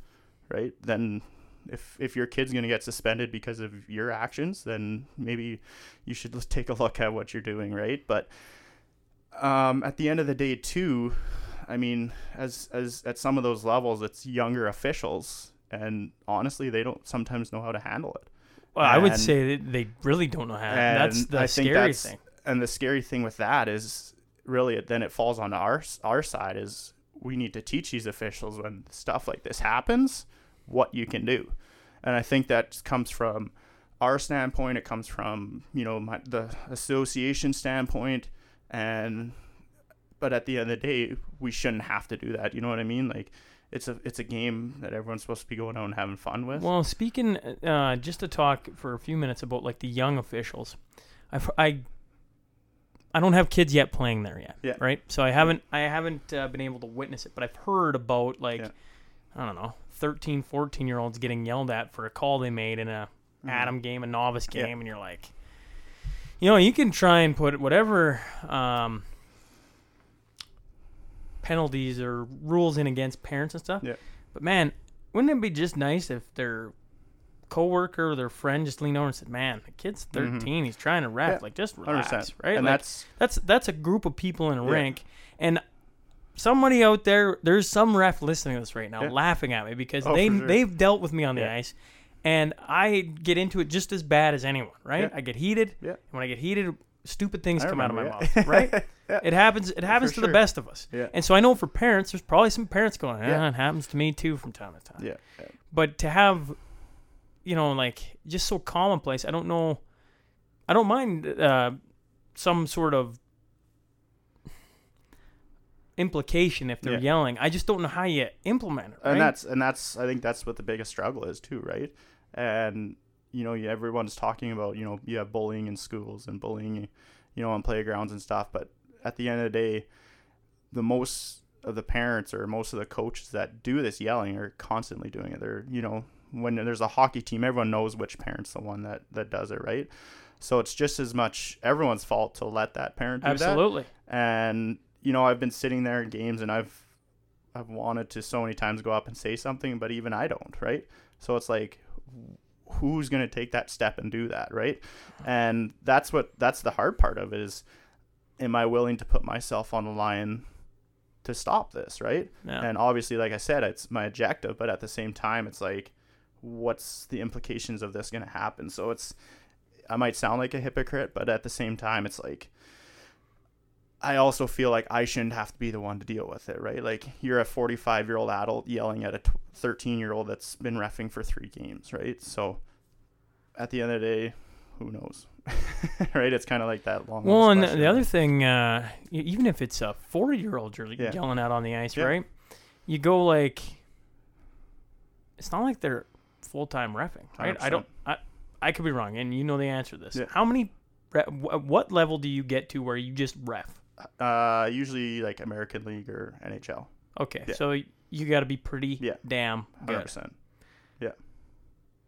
right? Then if if your kid's going to get suspended because of your actions, then maybe you should take a look at what you're doing, right? But um, at the end of the day, too, I mean, as as at some of those levels, it's younger officials, and honestly, they don't sometimes know how to handle it. Well, I would say that they really don't know how. That's the I scary that's, thing. And the scary thing with that is really then it falls on our our side is we need to teach these officials when stuff like this happens what you can do. And I think that comes from our standpoint. It comes from you know my, the association standpoint, and but at the end of the day, we shouldn't have to do that. You know what I mean? Like it's a it's a game that everyone's supposed to be going out and having fun with. Well, speaking uh, just to talk for a few minutes about like the young officials, I I I don't have kids yet playing there yet. Yeah. Right. So I haven't I haven't uh, been able to witness it, but I've heard about like yeah. I don't know 13, 14 year olds getting yelled at for a call they made in a mm-hmm. Adam game, a novice game, yeah. and you're like, you know, you can try and put whatever um, penalties or rules in against parents and stuff. Yeah. But man, wouldn't it be just nice if their coworker or their friend just leaned over and said, "Man, the kid's 13. Mm-hmm. He's trying to rap. Yeah. Like, just relax, 100%. right? And like, that's that's that's a group of people in a yeah. rink, and somebody out there, there's some ref listening to this right now, yeah. laughing at me because oh, they sure. they've dealt with me on the ice, and I get into it just as bad as anyone. Right? I get heated. Yeah. And when I get heated, stupid things I come out of my mouth. Right? It happens. It happens for to sure. the best of us. Yeah. And so I know for parents, there's probably some parents going, "Yeah, it happens to me too from time to time." Yeah. But to have, you know, like just so commonplace, I don't know. I don't mind uh, some sort of implication if they're yeah. yelling. I just don't know how you implement it. Right? And that's and that's I think that's what the biggest struggle is too, right? And you know, everyone's talking about you know you have bullying in schools and bullying, you know, on playgrounds and stuff. But at the end of the day, the most of the parents or most of the coaches that do this yelling are constantly doing it. They're you know when there's a hockey team, everyone knows which parent's the one that that does it, right? So it's just as much everyone's fault to let that parent do Absolutely. that. Absolutely. And you know, I've been sitting there in games and I've I've wanted to so many times go up and say something, but even I don't, right? So it's like who's going to take that step and do that, right? And that's what that's the hard part of it is am I willing to put myself on the line to stop this, right? Yeah. And obviously like I said, it's my objective, but at the same time it's like what's the implications of this going to happen? So it's I might sound like a hypocrite, but at the same time it's like I also feel like I shouldn't have to be the one to deal with it, right? Like you're a 45 year old adult yelling at a 13 year old that's been refing for three games, right? So at the end of the day, who knows, right? It's kind of like that long. Well, and the other thing, uh, even if it's a 40 year old you're yeah. yelling out on the ice, yeah. right? You go like, it's not like they're full time refing, right? 100%. I don't. I I could be wrong, and you know the answer to this. Yeah. How many? What level do you get to where you just ref? Uh, usually like American League or NHL. Okay, yeah. so you got to be pretty yeah. damn good. 100%. Yeah.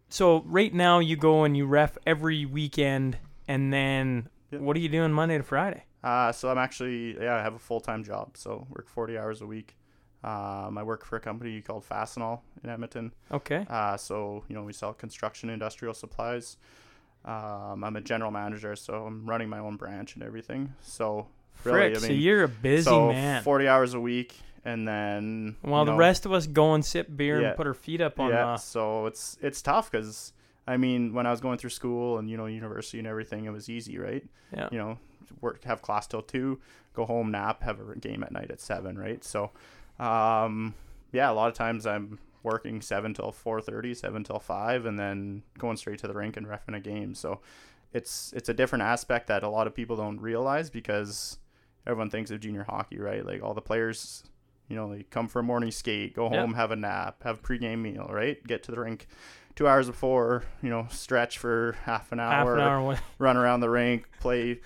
So right now you go and you ref every weekend, and then yeah. what are you doing Monday to Friday? Uh, so I'm actually yeah I have a full time job, so work 40 hours a week. Um, I work for a company called Fastenal in Edmonton. Okay. Uh, so you know we sell construction industrial supplies. Um, I'm a general manager, so I'm running my own branch and everything. So really, Frick, I mean, so you're a busy so man. 40 hours a week, and then while the know, rest of us go and sip beer Yeah. and put our feet up on. yeah. Uh, So it's it's tough because I mean when I was going through school and you know university and everything, it was easy, right? yeah. you know, work have class till two, go home, nap, have a game at night at seven, right? So, um, yeah, a lot of times I'm working seven till four thirty, seven till five, and then going straight to the rink and refing a game. So, it's it's a different aspect that a lot of people don't realize because everyone thinks of junior hockey, right? Like all the players, you know, they come for a morning skate, go Yeah. home, have a nap, have a pregame meal, right? Get to the rink two hours before, you know, stretch for half an Half hour, an hour. Run around the rink, play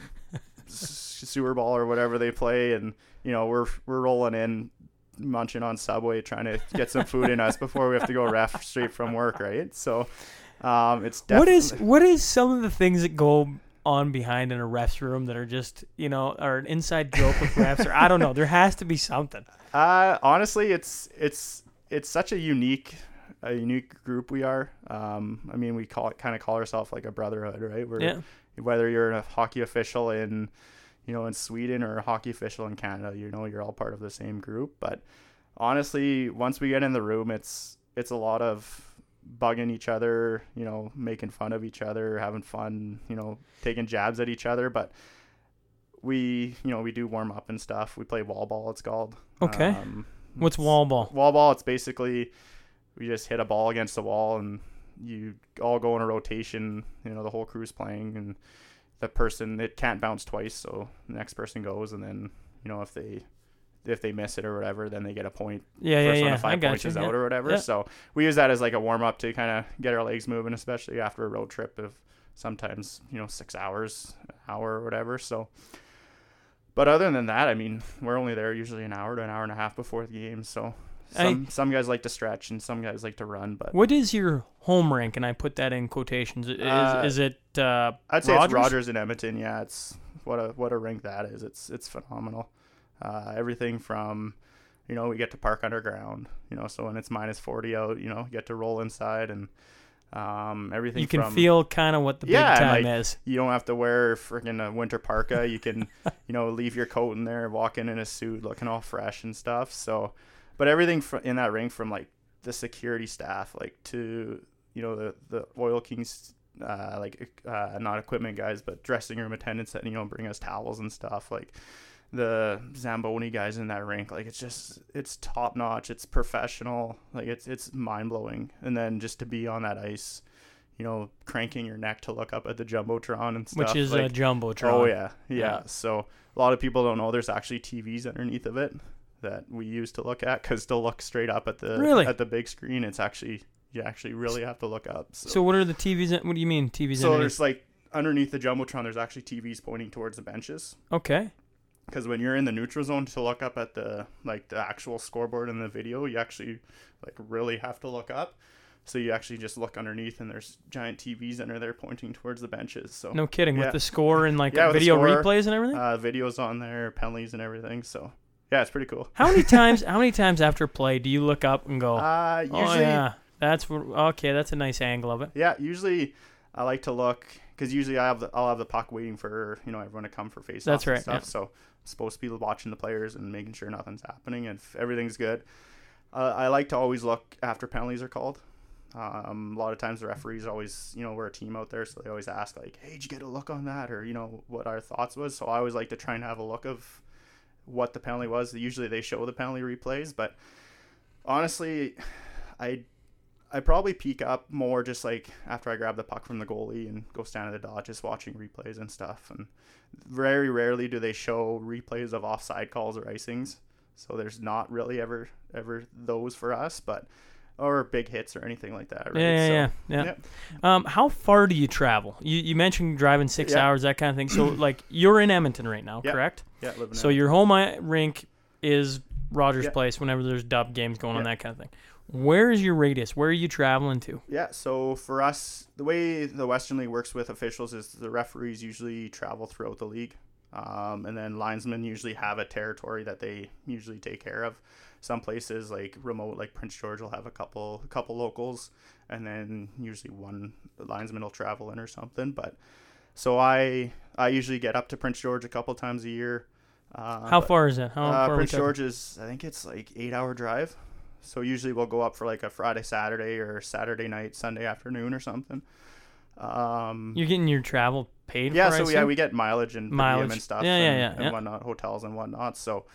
sewer ball or whatever they play, and you know we're we're rolling in, munching on Subway, trying to get some food in us before we have to go ref straight from work, right? So, um, it's What definitely is what is some of the things that go on behind in a ref's room that are just you know are an inside joke with refs or I don't know. There has to be something. Uh, honestly, it's it's it's such a unique a unique group we are. Um, I mean, we call it kind of call ourselves like a brotherhood, right? We're Yeah. whether you're a hockey official in you know in Sweden or a hockey official in Canada, you know you're all part of the same group. But honestly, once we get in the room, it's it's a lot of bugging each other, you know, making fun of each other, having fun, you know, taking jabs at each other. But we, you know, we do warm up and stuff. We play wall ball. It's called. Okay. Um, What's wall ball? Wall ball. It's basically we just hit a ball against the wall and you all go in a rotation. You know, the whole crew's playing and the person it can't bounce twice, so the next person goes and then you know if they if they miss it or whatever, then they get a point. Yeah, yeah, First one yeah. to five I points you. is yeah. out or whatever. Yeah. So we use that as like a warm up to kind of get our legs moving, especially after a road trip of sometimes you know six hours, hour or whatever. So. But other than that, I mean, we're only there usually an hour to an hour and a half before the game. So I- some some guys like to stretch and some guys like to run. But What is your home rank? And I put that in quotations. Is, Uh, is it uh, I'd say Rogers? it's Rogers in Edmonton. Yeah, it's what a what a rink that is. It's it's phenomenal. Uh, everything from, you know, we get to park underground. You know, so when it's minus forty out, you know, you get to roll inside and um, everything. You can from, feel kind of what the Yeah, big time like, is. You don't have to wear freaking a winter parka. You can, you know, leave your coat in there, walk in in a suit, looking all fresh and stuff. So, but everything fr- in that ring from like the security staff, like to you know the the Oil Kings, uh, like uh, not equipment guys, but dressing room attendants that you know bring us towels and stuff, like the Zamboni guys in that rink. Like it's just it's top notch. It's professional. Like it's it's mind blowing. And then just to be on that ice. You know, cranking your neck to look up at the jumbotron and stuff. Which is like, a jumbotron. Oh yeah, yeah, Yeah. So a lot of people don't know there's actually TVs underneath of it that we use to look at because to look straight up at the Really? at the big screen, it's actually you actually really have to look up. So, So what are the TVs? In, what do you mean TVs? so underneath? there's like underneath the jumbotron, there's actually TVs pointing towards the benches okay. Because when you're in the neutral zone to look up at the like the actual scoreboard in the video, you actually like really have to look up. So you actually just look underneath, and there's giant TVs under there pointing towards the benches. So No kidding. Yeah. With the score and like Yeah, video score, replays and everything. uh, videos on there, penalties and everything. So yeah, it's pretty cool. how many times? How many times after play do you look up and go? Uh, usually, oh yeah. yeah, that's okay. That's a nice angle of it. Yeah, usually I like to look because usually I have the I'll have the puck waiting for you know everyone to come for face That's and right, stuff. yeah. So I'm supposed to be watching the players and making sure nothing's happening and if everything's good. Uh, I like to always look after penalties are called. Um, a lot of times the referees always, you know, we're a team out there, so they always ask like, "Hey, did you get a look on that?" or you know what our thoughts was. So I always like to try and have a look of what the penalty was. Usually they show the penalty replays, but honestly, I I probably peek up more just like after I grab the puck from the goalie and go stand at the dot, just watching replays and stuff. And very rarely do they show replays of offside calls or icings. So there's not really ever ever those for us, but or big hits or anything like that. Right? Yeah, yeah, so, yeah, yeah. Um, how far do you travel? You you mentioned driving six Yeah. hours, that kind of thing. So like you're in Edmonton right now, correct? yeah. Living So out. your home rink is Rogers. Place. Whenever there's dub games going on, that kind of thing. Where is your radius? Where are you traveling to? Yeah, so for us, the way the Western League works with officials is the referees usually travel throughout the league. Um, and then linesmen usually have a territory that they usually take care of. Some places like remote, like Prince George, will have a couple a couple locals, and then usually one linesman will travel in or something. But so I I usually get up to Prince George a couple times a year. Uh, How far is it? How uh, Prince George is I think it's like eight hour drive. So usually we'll go up for like a Friday, Saturday, or Saturday night, Sunday afternoon, or something. Um, You're getting your travel paid. Yeah, for, so yeah, we get mileage and mileage and stuff. Yeah, yeah, and, yeah, and yeah. whatnot, hotels and whatnot. So,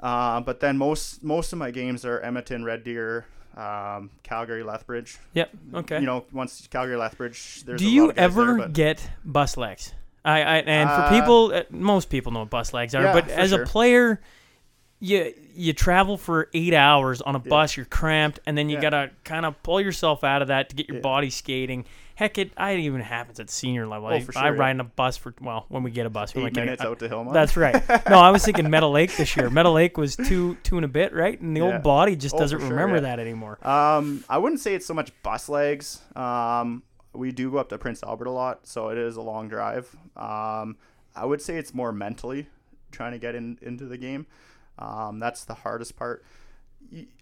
uh, but then most most of my games are Edmonton, Red Deer, um, Calgary, Lethbridge. Yep. Okay. You know, once Calgary, Lethbridge. There's Do you ever there, get bus legs? I, I and for uh, people, uh, most people know what bus legs are, yeah, but as sure. a player, you you travel for eight hours on a yeah. bus, you're cramped, and then you yeah. gotta kind of pull yourself out of that to get your body skating. Heck, it, it even happens at senior level. Oh, I, sure, I ride in a bus for well, when we get a bus, eight like, minutes I, out to Hillmond. That's right. no, I was thinking Meadow Lake this year. Meadow Lake was two two and a bit, right? And the yeah. old body just oh, doesn't sure, remember that anymore. Um, I wouldn't say it's so much bus legs. Um, we do go up to Prince Albert a lot, so it is a long drive. Um, I would say it's more mentally trying to get in into the game. Um, that's the hardest part.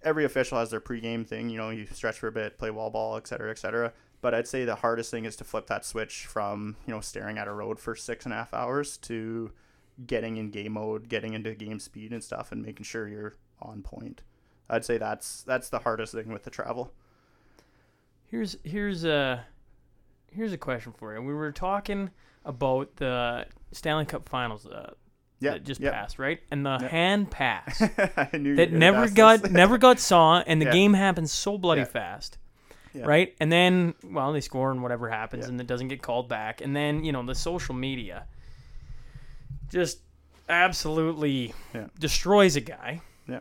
Every official has their pregame thing. You know, you stretch for a bit, play wall ball, et cetera, et cetera. But I'd say the hardest thing is to flip that switch from you know staring at a road for six and a half hours to getting in game mode, getting into game speed and stuff, and making sure you're on point. I'd say that's that's the hardest thing with the travel. Here's here's a here's a question for you. We were talking about the Stanley Cup Finals uh, yeah, that just passed, right? And the hand pass that never got never got saw, and the yeah. game happens so bloody yeah. fast, right? And then, well, they score and whatever happens, and it doesn't get called back. And then you know the social media just absolutely destroys a guy. Yeah.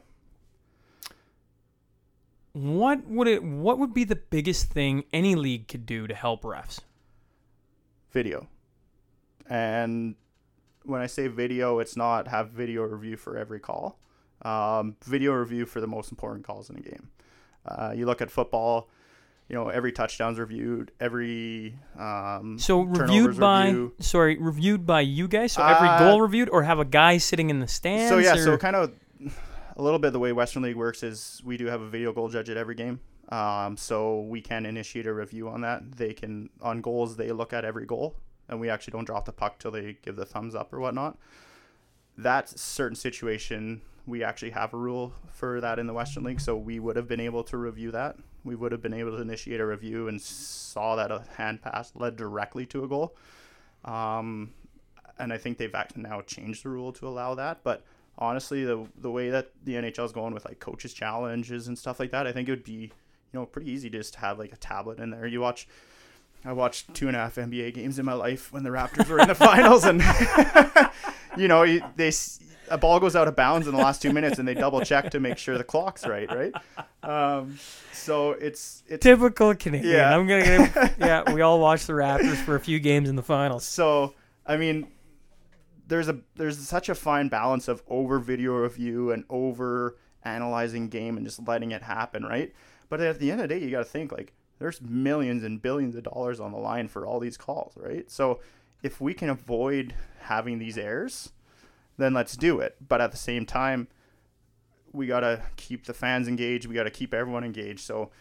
What would it? What would be the biggest thing any league could do to help refs? Video, and when I say video, it's not have video review for every call. Um, video review for the most important calls in a game. Uh, you look at football, you know every touchdown's reviewed, every um, so reviewed by review. sorry reviewed by you guys. So every uh, goal reviewed, or have a guy sitting in the stands. So yeah, or? so kind of a little bit the way Western League works is we do have a video goal judge at every game. Um, so we can initiate a review on that. They can on goals they look at every goal and we actually don't drop the puck till they give the thumbs up or whatnot. That certain situation, we actually have a rule for that in the Western League, so we would have been able to review that. We would have been able to initiate a review and saw that a hand pass led directly to a goal. Um, and I think they've actually now changed the rule to allow that. But honestly, the the way that the NHL is going with like coaches challenges and stuff like that, I think it would be you know pretty easy just to have like a tablet in there. You watch I watched two and a half NBA games in my life when the Raptors were in the finals, and you know they a ball goes out of bounds in the last two minutes, and they double check to make sure the clock's right, right? Um, so it's it's typical Canadian. Yeah, I'm gonna get, yeah. We all watched the Raptors for a few games in the finals. So I mean, there's a there's such a fine balance of over video review and over analyzing game and just letting it happen, right? But at the end of the day, you got to think like there's millions and billions of dollars on the line for all these calls, right? So if we can avoid having these errors, then let's do it. But at the same time, we got to keep the fans engaged. We got to keep everyone engaged. So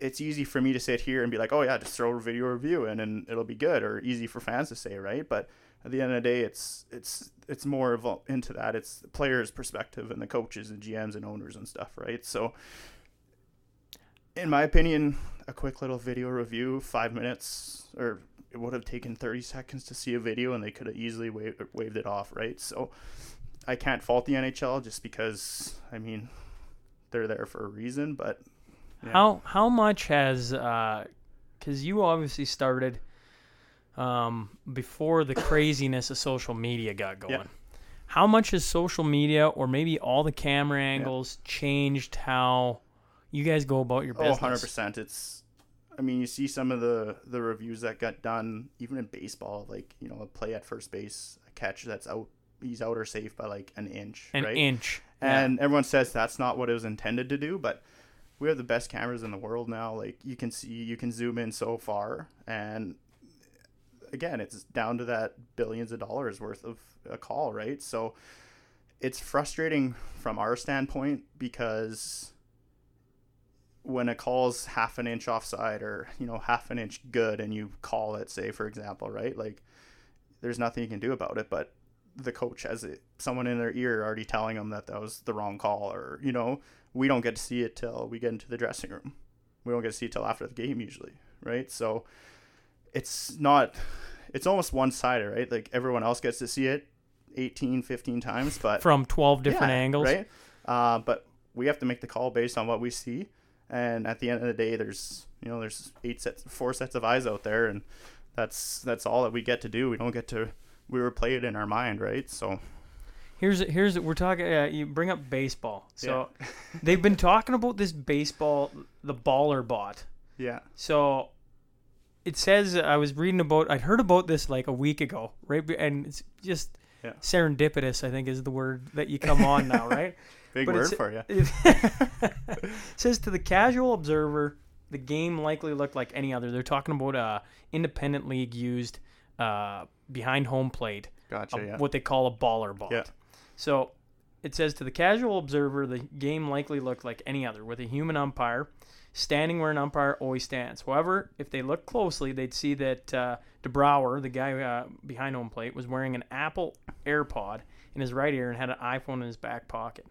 it's easy for me to sit here and be like, oh, yeah, just throw a video review in and it'll be good, or easy for fans to say, right? But at the end of the day, it's it's it's more of into that. It's the players' perspective and the coaches and GMs and owners and stuff, right? So, in my opinion, a quick little video review, five minutes, or it would have taken 30 seconds to see a video and they could have easily waved, waved it off, right? So I can't fault the NHL just because, I mean, they're there for a reason, but. Yeah. How, how much has, because uh, you obviously started um, before the craziness of social media got going. Yeah. How much has social media or maybe all the camera angles yeah. changed how you guys go about your oh, business. Oh, 100%. It's I mean, you see some of the the reviews that got done even in baseball like, you know, a play at first base, a catch that's out he's out or safe by like an inch, an right? inch. And yeah. everyone says that's not what it was intended to do, but we have the best cameras in the world now. Like you can see, you can zoom in so far, and again, it's down to that billions of dollars worth of a call, right? So it's frustrating from our standpoint because when a call's half an inch offside or you know half an inch good and you call it say for example right? Like there's nothing you can do about it but the coach has it, someone in their ear already telling them that that was the wrong call or you know we don't get to see it till we get into the dressing room. We don't get to see it till after the game usually right? So it's not it's almost one-sided right? Like everyone else gets to see it 18 15 times but from 12 different yeah, angles. right? Uh, but we have to make the call based on what we see and at the end of the day there's you know there's eight sets four sets of eyes out there and that's that's all that we get to do. We don't get to we replay it in our mind right? So here's here's we're talking uh, you bring up baseball. So yeah. they've been talking about this baseball the baller bot. Yeah. So it says i was reading about i'd heard about this like a week ago right? And it's just yeah. serendipitous i think is the word that you come on now right Big but word for you. It says to the casual observer, the game likely looked like any other. They're talking about a independent league used uh, behind home plate. Gotcha. A, yeah. What they call a baller bot. Yeah. So it says to the casual observer, the game likely looked like any other, with a human umpire standing where an umpire always stands. However, if they look closely, they'd see that uh, deBrauwere, the guy uh, behind home plate, was wearing an Apple AirPod in his right ear and had an iPhone in his back pocket.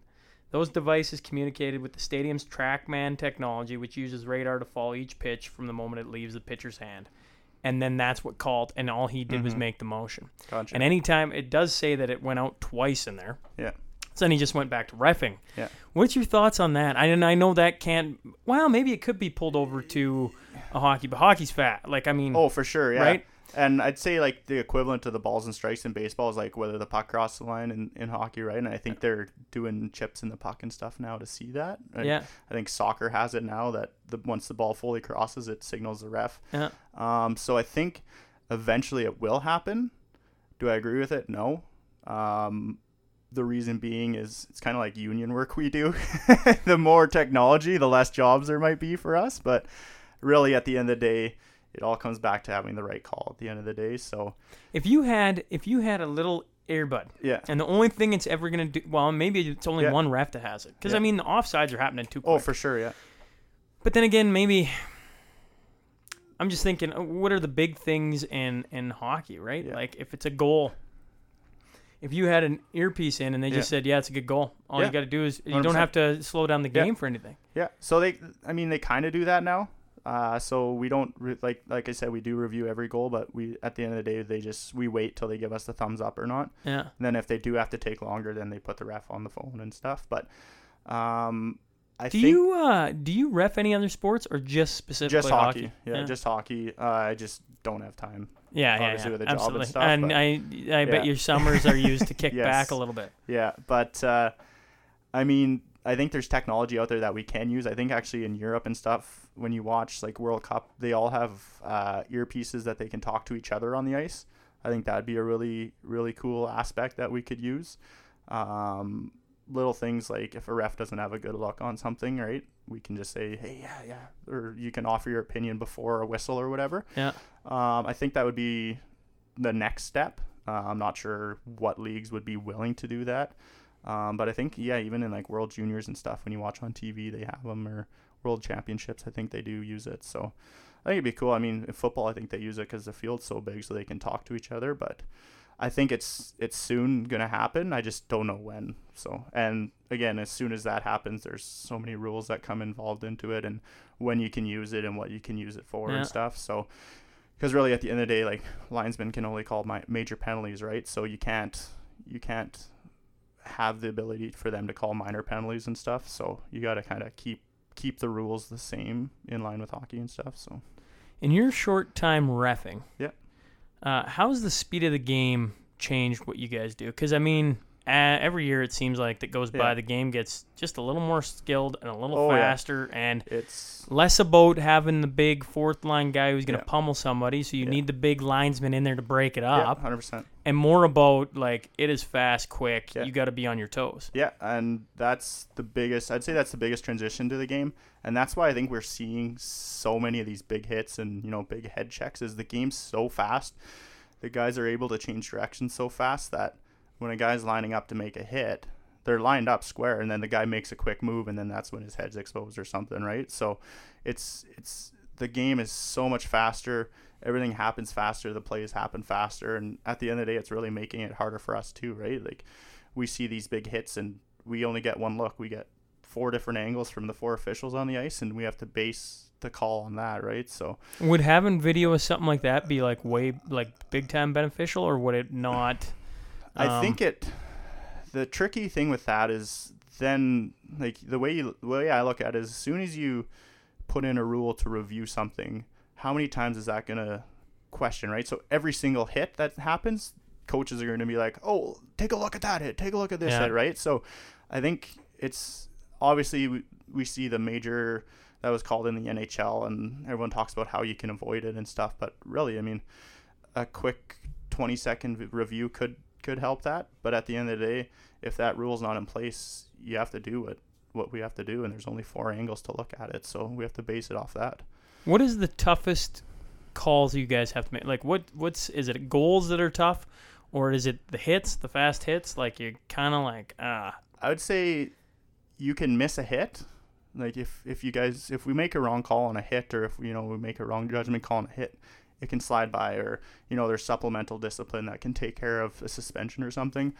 Those devices communicated with the stadium's TrackMan technology, which uses radar to follow each pitch from the moment it leaves the pitcher's hand. And then that's what called, and all he did mm-hmm. was make the motion. Gotcha. And anytime it does say that it went out twice in there. Yeah. So then he just went back to refing. Yeah. What's your thoughts on that? I and I know that can't. Well, maybe it could be pulled over to a hockey, but hockey's fat. Like I mean. Oh, for sure. Yeah. Right. And I'd say like the equivalent to the balls and strikes in baseball is like whether the puck crosses the line in, in hockey, right? And I think they're doing chips in the puck and stuff now to see that. And yeah. I think soccer has it now that the once the ball fully crosses, it signals the ref. Yeah. Um. So I think eventually it will happen. Do I agree with it? No. Um. The reason being is it's kind of like union work we do. the more technology, the less jobs there might be for us. But really, at the end of the day it all comes back to having the right call at the end of the day. So if you had if you had a little earbud, yeah, and the only thing it's ever gonna do, well, maybe it's only yeah. one ref that has it, because yeah. I mean the offsides are happening too. Oh, quick. Oh, for sure, yeah. But then again, maybe I'm just thinking, uh, what are the big things in in hockey, right? Yeah. Like if it's a goal. If you had an earpiece in and they just said, "Yeah, it's a good goal," all you got to do is you do not have to slow down the game for anything. Yeah. So they, I mean, they kind of do that now. Uh, so we don't re- like like I said we do review every goal, but we at the end of the day they just we wait till they give us the thumbs up or not. Yeah. And then if they do have to take longer, then they put the ref on the phone and stuff. But um, I do think you uh do you ref any other sports or just specifically just hockey? hockey? Yeah, yeah, just hockey. Uh, I just don't have time. Yeah, yeah, yeah. Absolutely. And, stuff, and I I yeah. bet your summers are used to kick yes. back a little bit. Yeah, but uh, I mean I think there's technology out there that we can use. I think actually in Europe and stuff, when you watch like World Cup, they all have uh, earpieces that they can talk to each other on the ice. I think that'd be a really really cool aspect that we could use. Um, little things like if a ref doesn't have a good look on something, right? We can just say, "Hey, yeah, yeah," or you can offer your opinion before a whistle or whatever. Yeah. Um, I think that would be the next step. Uh, I'm not sure what leagues would be willing to do that. Um, but I think yeah, even in like World Juniors and stuff, when you watch on TV, they have them or World Championships. I think they do use it. So I think it'd be cool. I mean, in football, I think they use it because the field's so big, so they can talk to each other. But I think it's it's soon gonna happen. I just don't know when. So and again, as soon as that happens, there's so many rules that come involved into it, and when you can use it and what you can use it for yeah. and stuff. So because really, at the end of the day, like linesmen can only call my major penalties, right? So you can't you can't have the ability for them to call minor penalties and stuff. So you got to kind of keep keep the rules the same in line with hockey and stuff. So, in your short time refing, yeah, uh, how's the speed of the game changed? What you guys do? Because I mean, Uh, every year it seems like that goes yeah. by, the game gets just a little more skilled and a little oh, faster, yeah. and it's less about having the big fourth line guy who's going to yeah. pummel somebody. So you need the big linesman in there to break it up. hundred percent. And more about like it is fast, quick. You got to be on your toes. Yeah, and that's the biggest. I'd say that's the biggest transition to the game, and that's why I think we're seeing so many of these big hits and you know big head checks. Is the game's so fast the guys are able to change direction so fast that when a guy's lining up to make a hit, they're lined up square, and then the guy makes a quick move, and then that's when his head's exposed or something, right? So, it's it's the game is so much faster. Everything happens faster. The plays happen faster, and at the end of the day, it's really making it harder for us too, right? Like we see these big hits, and we only get one look. We get four different angles from the four officials on the ice, and we have to base the call on that, right? So would having video of something like that be like way like big time beneficial, or would it not? Um, I think it. The tricky thing with that is then like the way you, the way I look at it is as soon as you put in a rule to review something, how many times is that gonna question, right? So every single hit that happens, coaches are going to be like, "Oh, take a look at that hit, take a look at this yeah. hit," right? So I think it's obviously we, we see the major that was called in the NHL, and everyone talks about how you can avoid it and stuff. But really, I mean, a quick 20 second review could could help that. But at the end of the day, if that rule's not in place, you have to do what what we have to do, and there's only four angles to look at it, so we have to base it off that. What is the toughest calls you guys have to make? Like, what what's is it goals that are tough, or is it the hits, the fast hits? Like you're kind of like ah. I would say you can miss a hit. Like if if you guys if we make a wrong call on a hit or if you know we make a wrong judgment call on a hit, it can slide by or you know there's supplemental discipline that can take care of a suspension or something.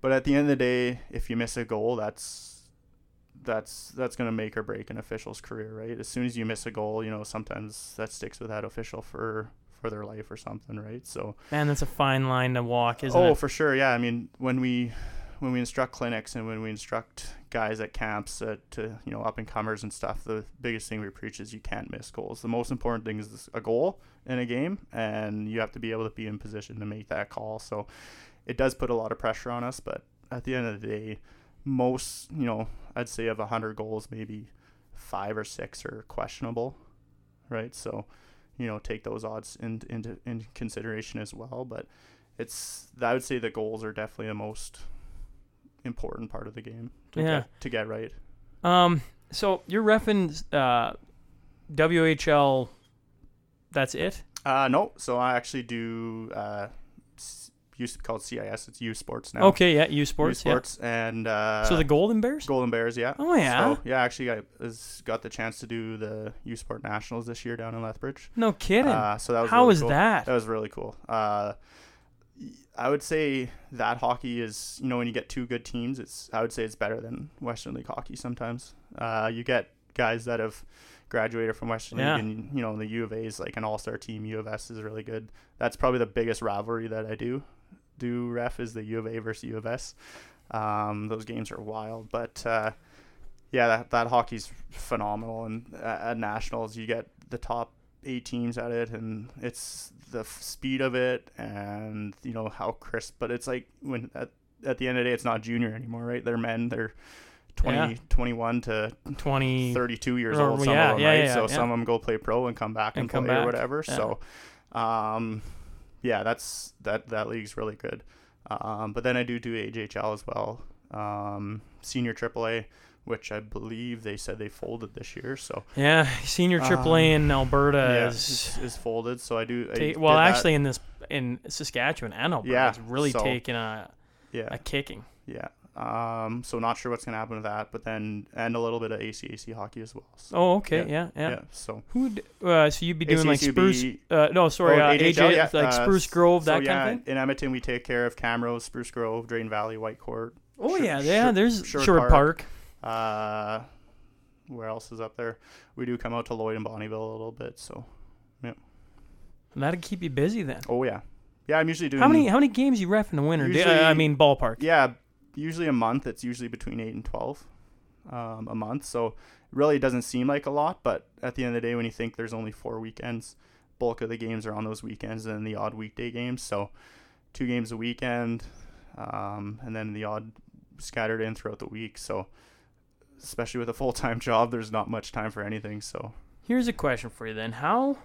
But at the end of the day, if you miss a goal, that's that's that's going to make or break an official's career, right? As soon as you miss a goal, you know, sometimes that sticks with that official for for their life or something, right? So Man, that's a fine line to walk, isn't oh, it? Oh, for sure. Yeah, I mean, when we when we instruct clinics and when we instruct guys at camps uh, to you know up and comers and stuff, the biggest thing we preach is you can't miss goals. The most important thing is a goal in a game, and you have to be able to be in position to make that call. So it does put a lot of pressure on us, but at the end of the day, most you know I'd say of hundred goals, maybe five or six are questionable, right? So you know take those odds into into in consideration as well, but it's I would say the goals are definitely the most important part of the game to yeah. get to get right. Um. So you're refing uh, WHL. That's it. Uh no. So I actually do uh used to be called CIS. It's U Sports now. Okay, yeah, U Sports. U Sports yeah. and uh, so the Golden Bears. Golden Bears, yeah. Oh yeah. So, yeah, actually, I was, got the chance to do the U Sport Nationals this year down in Lethbridge. No kidding. Uh, so that was how really was cool. that? That was really cool. Uh, I would say that hockey is, you know, when you get two good teams, it's I would say it's better than Western League hockey sometimes. Uh, you get guys that have graduated from Western yeah. League, and you know, the U of A is like an all-star team. U of S is really good. That's probably the biggest rivalry that I do do ref is the U of A versus U of S. Um, those games are wild, but uh, yeah, that that hockey's phenomenal. And at, at nationals, you get the top eight teams at it, and it's the f- speed of it and you know how crisp but it's like when at, at the end of the day it's not junior anymore right? They're men they're 20 yeah. 21 to 20 32 years or, old some yeah, of them yeah, right? so some of them go play pro and come back and, and come play back. or whatever so um yeah that's that that league's really good. Um but then i do do AJHL as well. Um senior AAA which I believe they said they folded this year. So yeah, senior AAA um, in Alberta yeah, is, is, folded. So I do. I well, actually, that. in this in Saskatchewan and Alberta, yeah, it's really so, taking a yeah a kicking. Yeah. Um. So not sure what's gonna happen with that, but then and a little bit of ACAC hockey as well. So, oh, okay. Yeah. Yeah. yeah. so who? Uh, so you'd be doing like Spruce? uh, no, sorry. Oh, uh, AJ, yeah, like Spruce Grove, that so, kind of thing. In Edmonton, we take care of Camrose, Spruce Grove, Drayton Valley, Whitecourt. Oh yeah, yeah. There's Sherwood Park. Park. Uh, where else is up there? We do come out to Lloyd and Bonnyville a little bit, so yeah. And that'd keep you busy then. Oh yeah, yeah. I'm usually doing. How many how many games you ref in the winter? Usually, I mean ballpark. Yeah, usually a month. It's usually between eight and twelve um, a month. So really, it doesn't seem like a lot, but at the end of the day, when you think there's only four weekends, bulk of the games are on those weekends and then the odd weekday games. So two games a weekend, um, and then the odd scattered in throughout the week. So especially with a full time job, there's not much time for anything. So here's a question for you then: how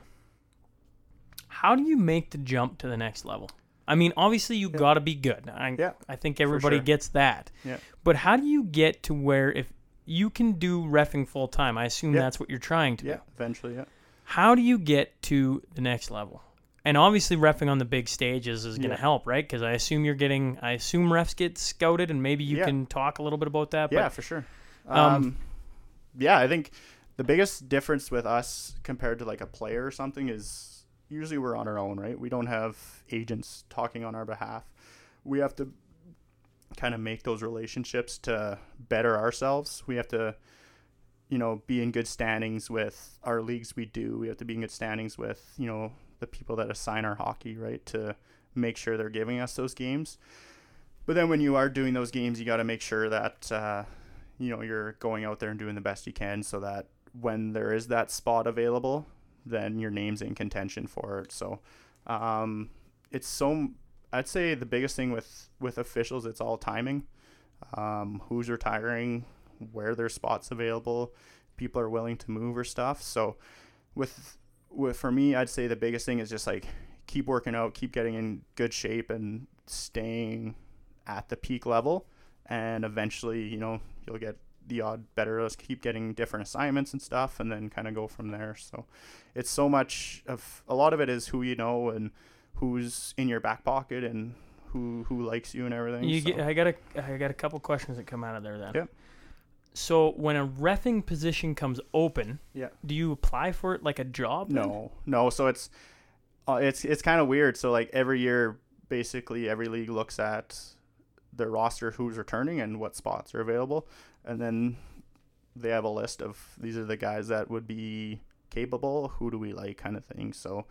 how do you make the jump to the next level? I mean, obviously you yeah. got to be good. I, yeah, I think everybody sure. gets that. Yeah. But how do you get to where if you can do refing full time? I assume yeah. that's what you're trying to yeah, do. eventually, yeah. How do you get to the next level? and obviously refing on the big stages is going to Yeah. help, right? Because I assume you're getting, I assume refs get scouted, and maybe you can talk a little bit about that. Yeah, for sure. Um, Um, yeah, I think the biggest difference with us compared to like a player or something is usually we're on our own, right? We don't have agents talking on our behalf. We have to kind of make those relationships to better ourselves. We have to, you know, be in good standings with our leagues we do. We have to be in good standings with, you know, the people that assign our hockey, right? To make sure they're giving us those games. But then when you are doing those games, you got to make sure that, uh, you know, you're going out there and doing the best you can so that when there is that spot available, then your name's in contention for it. So, um, it's so, I'd say the biggest thing with, with officials, it's all timing. Um, who's retiring, where there's spots available, people are willing to move or stuff. So, with, with for me, I'd say the biggest thing is just like keep working out, keep getting in good shape, and staying at the peak level. And eventually, you know, you'll get the odd better. Let's keep getting different assignments and stuff, and then kind of go from there. So, it's so much of a lot of it is who you know and who's in your back pocket and who who likes you and everything. you so. get, I got a, I got a couple questions that come out of there then. Yep. So when a refing position comes open, Yeah. do you apply for it like a job? then? No, no. So it's uh, it's it's kind of weird. So like every year, basically every league looks at their roster, who's returning, and what spots are available, and then they have a list of these are the guys that would be capable. Who do we like, kind of thing. So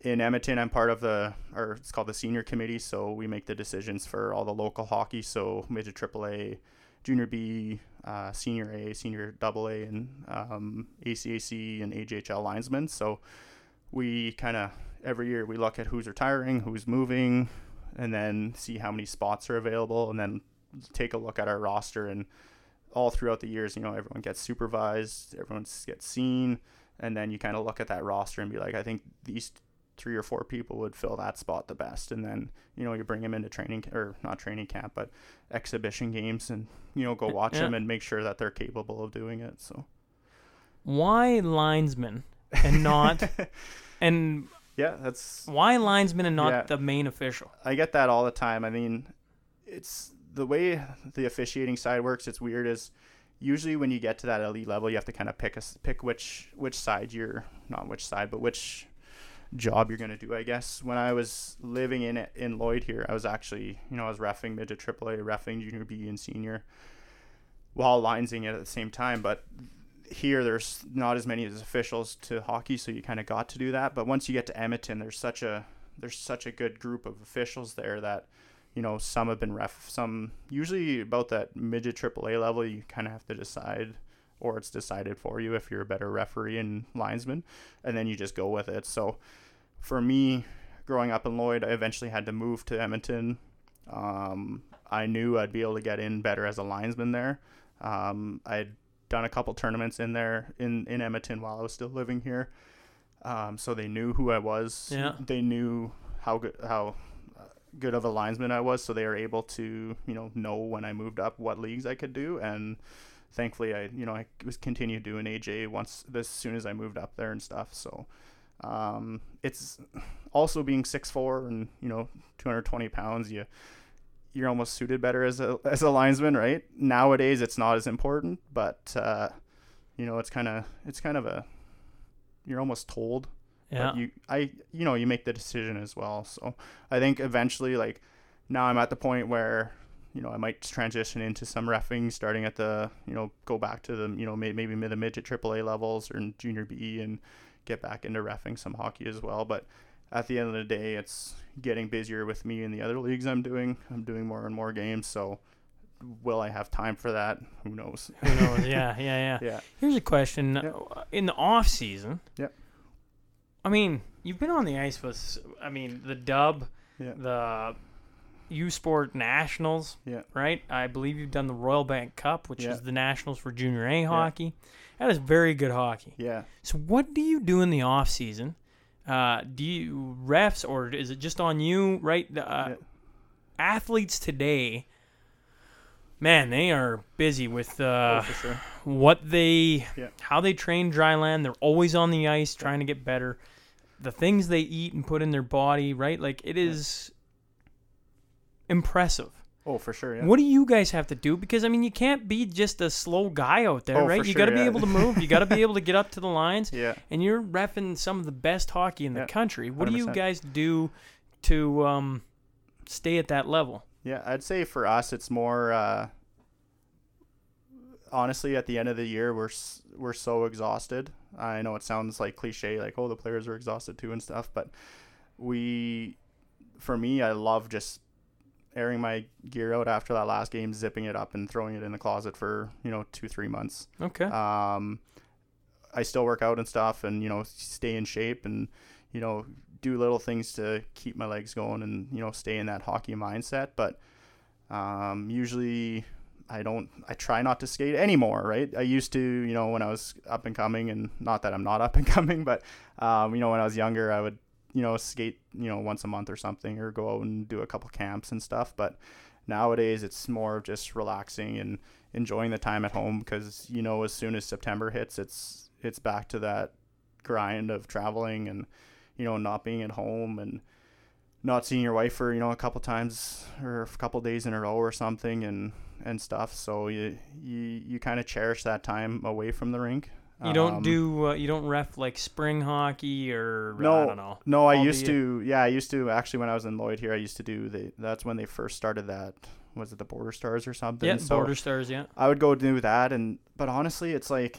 in Edmonton, I'm part of the or it's called the senior committee. So we make the decisions for all the local hockey. So midget AAA, junior B, uh, senior A, senior double A, and um, ACAC and AJHL linesmen. So we kind of every year we look at who's retiring, who's moving, and then see how many spots are available, and then take a look at our roster. And all throughout the years, you know, everyone gets supervised, everyone gets seen, and then you kind of look at that roster and be like, I think these three or four people would fill that spot the best and then you know you bring them into training or not training camp but exhibition games and you know go watch Yeah. them and make sure that they're capable of doing it so Why linesman and not and yeah that's why linesman and not Yeah. the main official? I get that all the time. I mean, it's the way the officiating side works. It's weird. Is usually when you get to that elite level, you have to kind of pick a pick which which side you're not which side, but which job you're gonna do. I guess when I was living in it in Lloyd here, I was actually you know I was refing midget AAA, refing junior B and senior, while linesing it at the same time. But here there's not as many as officials to hockey, so you kind of got to do that. But once you get to Edmonton, there's such a there's such a good group of officials there that you know some have been ref some usually about that midget AAA level you kind of have to decide or it's decided for you if you're a better referee and linesman and then you just go with it. So for me growing up in Lloyd I eventually had to move to Edmonton. Um, I knew I'd be able to get in better as a linesman there. Um, I'd done a couple tournaments in there in, in Edmonton while I was still living here um, so they knew who I was Yeah. they knew how good how uh, good of a linesman I was, so they were able to you know know when I moved up what leagues I could do, and thankfully I you know I was continued doing AJ once as soon as I moved up there and stuff. So um, it's also being six four and you know 220 pounds, you you're almost suited better as a as a linesman, right? Nowadays it's not as important, but uh, you know it's kind of it's kind of a you're almost told Yeah. but you i you know you make the decision as well so i think eventually like now i'm at the point where you know i might transition into some refing starting at the you know go back to the you know maybe mid midget aaa levels or in junior b and get back into refing some hockey as well but at the end of the day it's getting busier with me and the other leagues i'm doing i'm doing more and more games so will i have time for that who knows Who knows? yeah, yeah, yeah. yeah Here's a question: Yeah. In the off season, Yep. I mean, you've been on the ice with, I mean, the Dub, Yeah. the U Sport Nationals, Yeah. right? I believe you've done the Royal Bank Cup, which Yeah. is the nationals for junior A hockey. That is very good hockey. yeah So, what do you do in the off season? Uh, do you refs, or is it just on you? Right, the, uh, Yeah. athletes today, man, they are busy with uh, oh, sure what they Yeah. how they train dry land. They're always on the ice trying to get better. the things they eat and put in their body, right? Like it is yeah. impressive. Oh, for sure. Yeah. What do you guys have to do? Because I mean, you can't be just a slow guy out there, oh, right? You sure, got to yeah. be able to move. You got to be able to get up to the lines. Yeah. And you're refing some of the best hockey in the Yeah, country. What do you guys do to um, stay at that level? Yeah, I'd say for us, it's more. Uh, honestly, at the end of the year, we're we're so exhausted. I know it sounds like cliche, like oh, the players are exhausted too and stuff, but we, for me, I love just airing my gear out after that last game, zipping it up and throwing it in the closet for you know two three months. Okay. Um, I still work out and stuff, and you know stay in shape, and you know do little things to keep my legs going, and you know stay in that hockey mindset. But um, usually I don't. I try not to skate anymore. Right? I used to, you know, when I was up and coming, and not that I'm not up and coming, but um, you know, when I was younger, I would you know skate you know once a month or something, or go out and do a couple camps and stuff. But nowadays, it's more of just relaxing and enjoying the time at home because you know as soon as September hits, it's it's back to that grind of traveling and you know not being at home and not seeing your wife for you know a couple times or a couple days in a row or something and and stuff so you you, you kind of cherish that time away from the rink you don't Um, do uh, you don't ref like spring hockey or no, I don't know. no i used to yeah i used to actually when i was in lloyd here i used to do the that's when they first started that was it the border stars or something Yeah, so border stars. Yeah. I would go do that, and but honestly, it's like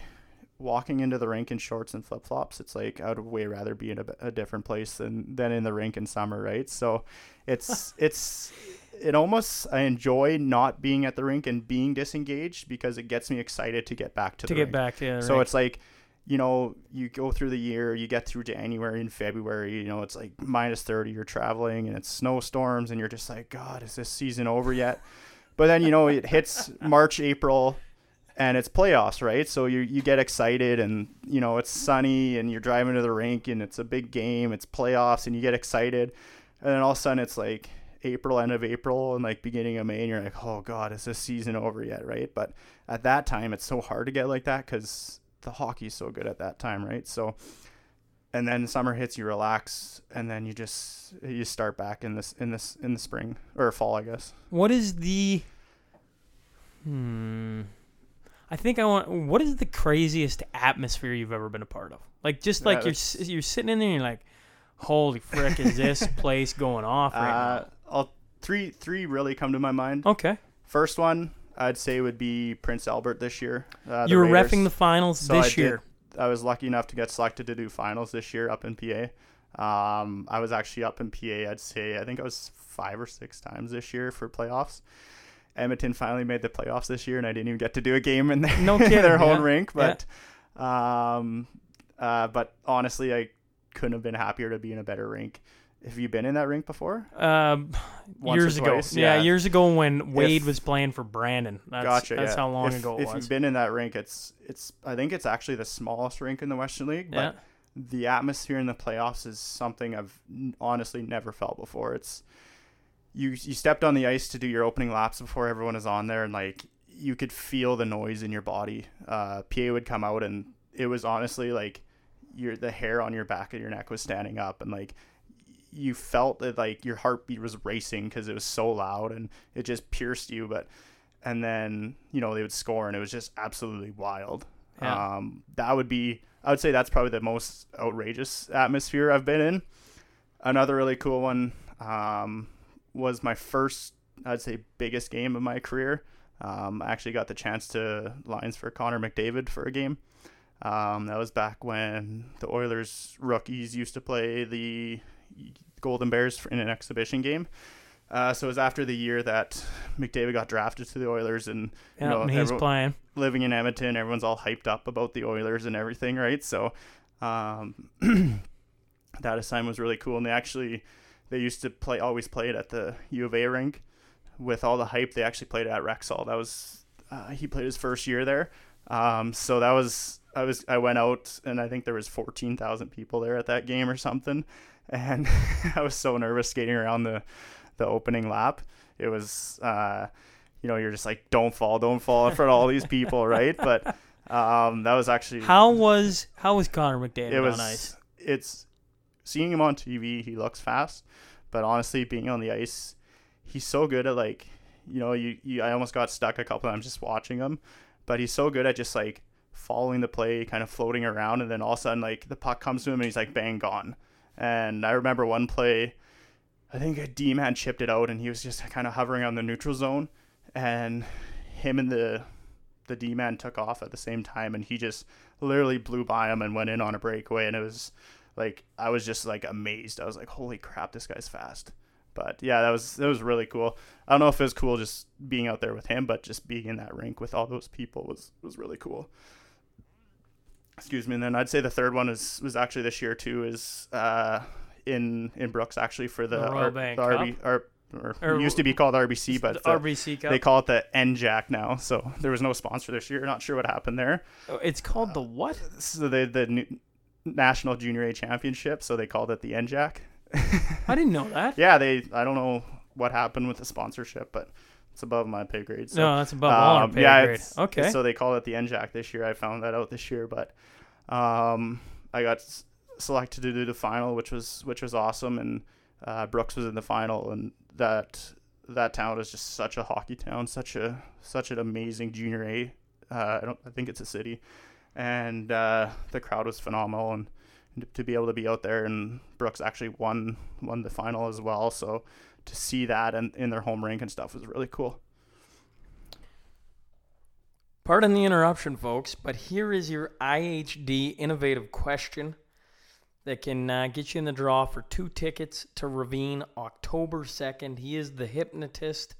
walking into the rink in shorts and flip flops. It's like I would way rather be in a, a different place than than in the rink in summer, right? So, it's it's it almost I enjoy not being at the rink and being disengaged because it gets me excited to get back to, To the get rink. back the So rink. it's like, you know, you go through the year, you get through January and February, you know, it's like minus 30, you're traveling and it's snowstorms and you're just like, God, is this season over yet? But then, you know, it hits March, April and it's playoffs, right? So you, you get excited and, you know, it's sunny and you're driving to the rink and it's a big game, it's playoffs and you get excited. And then all of a sudden it's like April, end of April and like beginning of May and you're like, oh God, is this season over yet, right? But at that time, it's so hard to get like that because the hockey's so good at that time, right? So, and then summer hits, you relax, and then you just you start back in this in this in the spring or fall, I guess. What is the hmm I think I want what is the craziest atmosphere you've ever been a part of? Like just like Yeah, you're you're sitting in there and you're like holy frick is this place going off right Uh, I'll three three really come to my mind. Okay. First one I'd say would be Prince Albert this year. Uh, you were Raiders. refing the finals So I this did- year. I was lucky enough to get selected to do finals this year up in PA. Um, I was actually up in PA. I'd say I think I was five or six times this year for playoffs. Edmonton finally made the playoffs this year, and I didn't even get to do a game in their, No their home yeah. rink. But, um, uh, but honestly, I couldn't have been happier to be in a better rink. Have you been in that rink before? Um, years ago, yeah. Yeah. years ago when Wade If- was playing for Brandon. That's, gotcha. That's yeah. how long if, ago it if was. you've been in that rink, it's it's. I think it's actually the smallest rink in the Western League. But yeah. the atmosphere in the playoffs is something I've honestly never felt before. It's you you stepped on the ice to do your opening laps before everyone is on there, and like you could feel the noise in your body. Uh, PA would come out, and it was honestly like your the hair on your back of your neck was standing up, and like you felt that like your heartbeat was racing because it was so loud and it just pierced you. But and then you know they would score, and it was just absolutely wild. Yeah. Um, that would be I would say that's probably the most outrageous atmosphere I've been in. Another really cool one um, was my first, I'd say, biggest game of my career. Um, I actually got the chance to lines for Connor McDavid for a game. Um, that was back when the Oilers rookies used to play the Golden Bears in an exhibition game. Uh, so it was after the year that McDavid got drafted to the Oilers, and you know, and he's everyone- playing. living in Edmonton, everyone's all hyped up about the Oilers and everything, right? So um, that assignment was really cool, and they actually they used to play always play it at the U of A rink with all the hype. They actually played at Rexall. That was uh, he played his first year there, um, so that was I was I went out and I think there was fourteen thousand people there at that game or something, and I was so nervous skating around the the opening lap. It was. Uh, you know, you're just like, don't fall, don't fall in front of all these people, right? But um, that was actually How was how was Connor McDavid it was on ice? it's seeing him on TV, he looks fast, but honestly, being on the ice, he's so good at like, you know, you, you I almost got stuck a couple times just watching him, but he's so good at just like following the play, kind of floating around, and then all of a sudden like the puck comes to him and he's like bang gone. And I remember one play, I think a D man chipped it out and he was just kind of hovering on the neutral zone, and him and the the D man took off at the same time, and he just literally blew by him and went in on a breakaway, and it was like I was just like amazed. I was like, holy crap, this guy's fast. But yeah, that was that was really cool. I don't know if it was cool just being out there with him, but just being in that rink with all those people was was really cool. Excuse me. And then I'd say the third one is was actually this year too. Is uh, in in Brooks actually for the, the R, the RB, R, or, or used to be called RBC, but the RBC Cup. they call it the NJAC now. So there was no sponsor this year. Not sure what happened there. Oh, it's called the what? So the the National Junior A Championship. So they called it the NJAC. I didn't know that. Yeah, they. I don't know what happened with the sponsorship, but it's above my pay grade. So, no, that's above um, all our pay yeah, grade. Okay. So they called it the NJAC this year. I found that out this year, but um, I got selected to do the final, which was which was awesome, and uh, Brooks was in the final, and that that town is just such a hockey town, such a such an amazing junior A. Uh, I don't I think it's a city, and uh, the crowd was phenomenal, and to be able to be out there and Brooks actually won won the final as well. So to see that and in their home rink and stuff was really cool. Pardon the interruption, folks, but here is your IHD innovative question that can uh, get you in the draw for two tickets to Ravine October 2nd. He is the hypnotist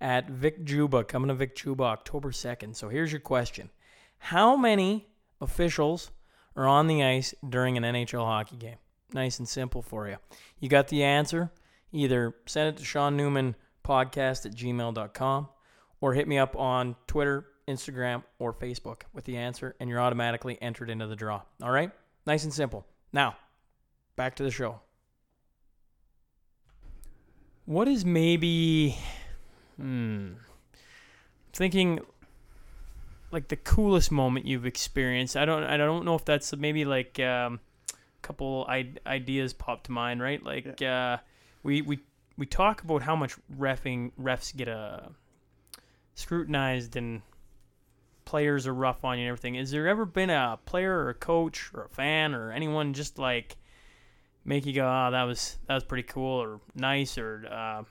at Vic Juba, coming to Vic Juba October 2nd. So here's your question How many officials are on the ice during an NHL hockey game? Nice and simple for you. You got the answer? Either send it to Sean Newman podcast at gmail.com or hit me up on Twitter, Instagram, or Facebook with the answer, and you're automatically entered into the draw. All right? Nice and simple. Now, back to the show. What is maybe, hmm, thinking like the coolest moment you've experienced? I don't, I don't know if that's maybe like um, a couple ideas pop to mind, right? Like yeah. uh, we we we talk about how much refing refs get uh, scrutinized and players are rough on you and everything. Is there ever been a player or a coach or a fan or anyone just like make you go, "Oh, that was that was pretty cool" or nice or? Uh...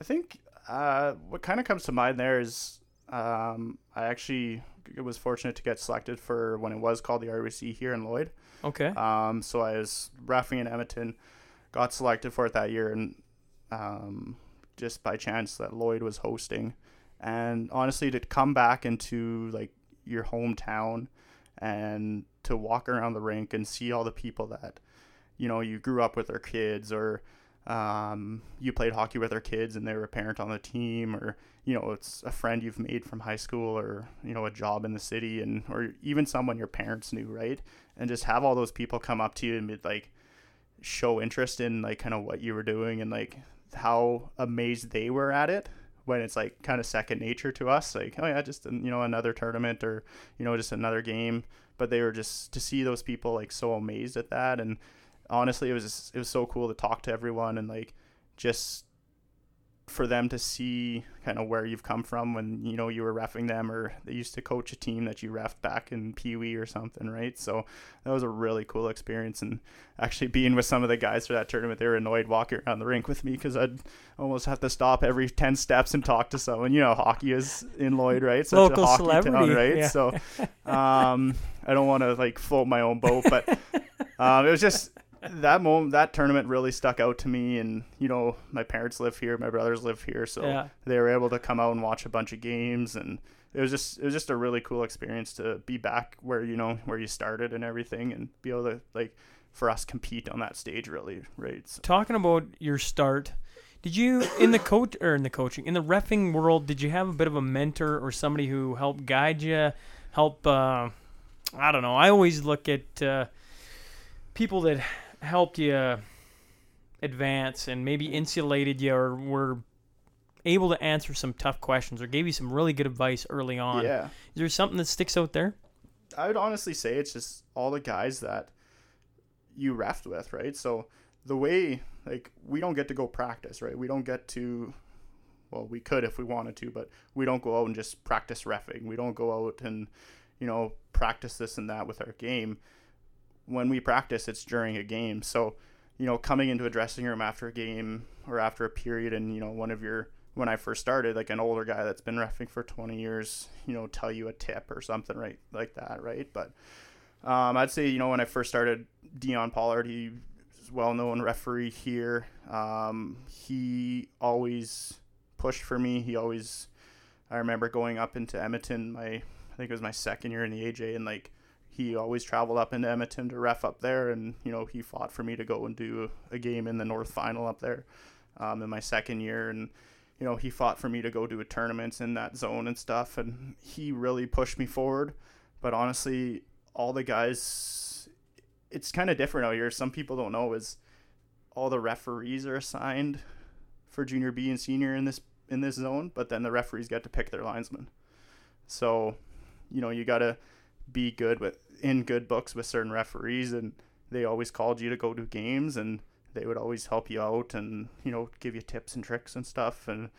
I think uh, what kind of comes to mind there is um, I actually was fortunate to get selected for when it was called the RBC here in Lloyd. Okay. Um, so I was refing in Edmonton, got selected for it that year, and um, just by chance that Lloyd was hosting, and honestly to come back into like your hometown and to walk around the rink and see all the people that you know you grew up with their kids or um, you played hockey with their kids and they were a parent on the team or you know it's a friend you've made from high school or you know a job in the city and or even someone your parents knew right? And just have all those people come up to you and be like show interest in like kind of what you were doing and like how amazed they were at it when it's like kind of second nature to us like oh yeah just you know another tournament or you know just another game. But they were just to see those people like so amazed at that and honestly, it was just, it was so cool to talk to everyone and like just for them to see kind of where you've come from when you know you were refing them or they used to coach a team that you refed back in Pee Wee or something, right? So that was a really cool experience and actually being with some of the guys for that tournament, they were annoyed walking around the rink with me because I'd almost have to stop every ten steps and talk to someone. You know, hockey is in Lloyd, right? Such Local a hockey celebrity, town, right? Yeah. So um, I don't want to like float my own boat, but um, it was just that moment, that tournament really stuck out to me. And you know, my parents live here, my brothers live here, so yeah. they were able to come out and watch a bunch of games, and it was just it was just a really cool experience to be back where you know where you started and everything, and be able to like for us compete on that stage, really, right? So. Talking about your start. Did you in the coach or in the coaching in the refing world? Did you have a bit of a mentor or somebody who helped guide you, help? Uh, I don't know. I always look at uh, people that helped you advance and maybe insulated you or were able to answer some tough questions or gave you some really good advice early on. Yeah. Is there something that sticks out there? I would honestly say it's just all the guys that you refed with, right? So the way like we don't get to go practice, right? We don't get to well, we could if we wanted to, but we don't go out and just practice refing. We don't go out and you know practice this and that with our game. When we practice, it's during a game. So you know, coming into a dressing room after a game or after a period, and you know, one of your when I first started, like an older guy that's been refing for 20 years, you know, tell you a tip or something, right, like that, right? But um, I'd say, you know, when I first started, Dion Pollard, he well-known referee here. Um, he always pushed for me. He always, I remember going up into Edmonton. My, I think it was my second year in the AJ, and like he always traveled up into Edmonton to ref up there, and you know he fought for me to go and do a game in the North Final up there um, in my second year, and you know he fought for me to go do a tournaments in that zone and stuff, and he really pushed me forward. But honestly, all the guys it's kind of different out here. Some people don't know is all the referees are assigned for junior B and senior in this in this zone, but then the referees get to pick their linesmen. So, you know, you got to be good with in good books with certain referees and they always called you to go to games and they would always help you out and, you know, give you tips and tricks and stuff and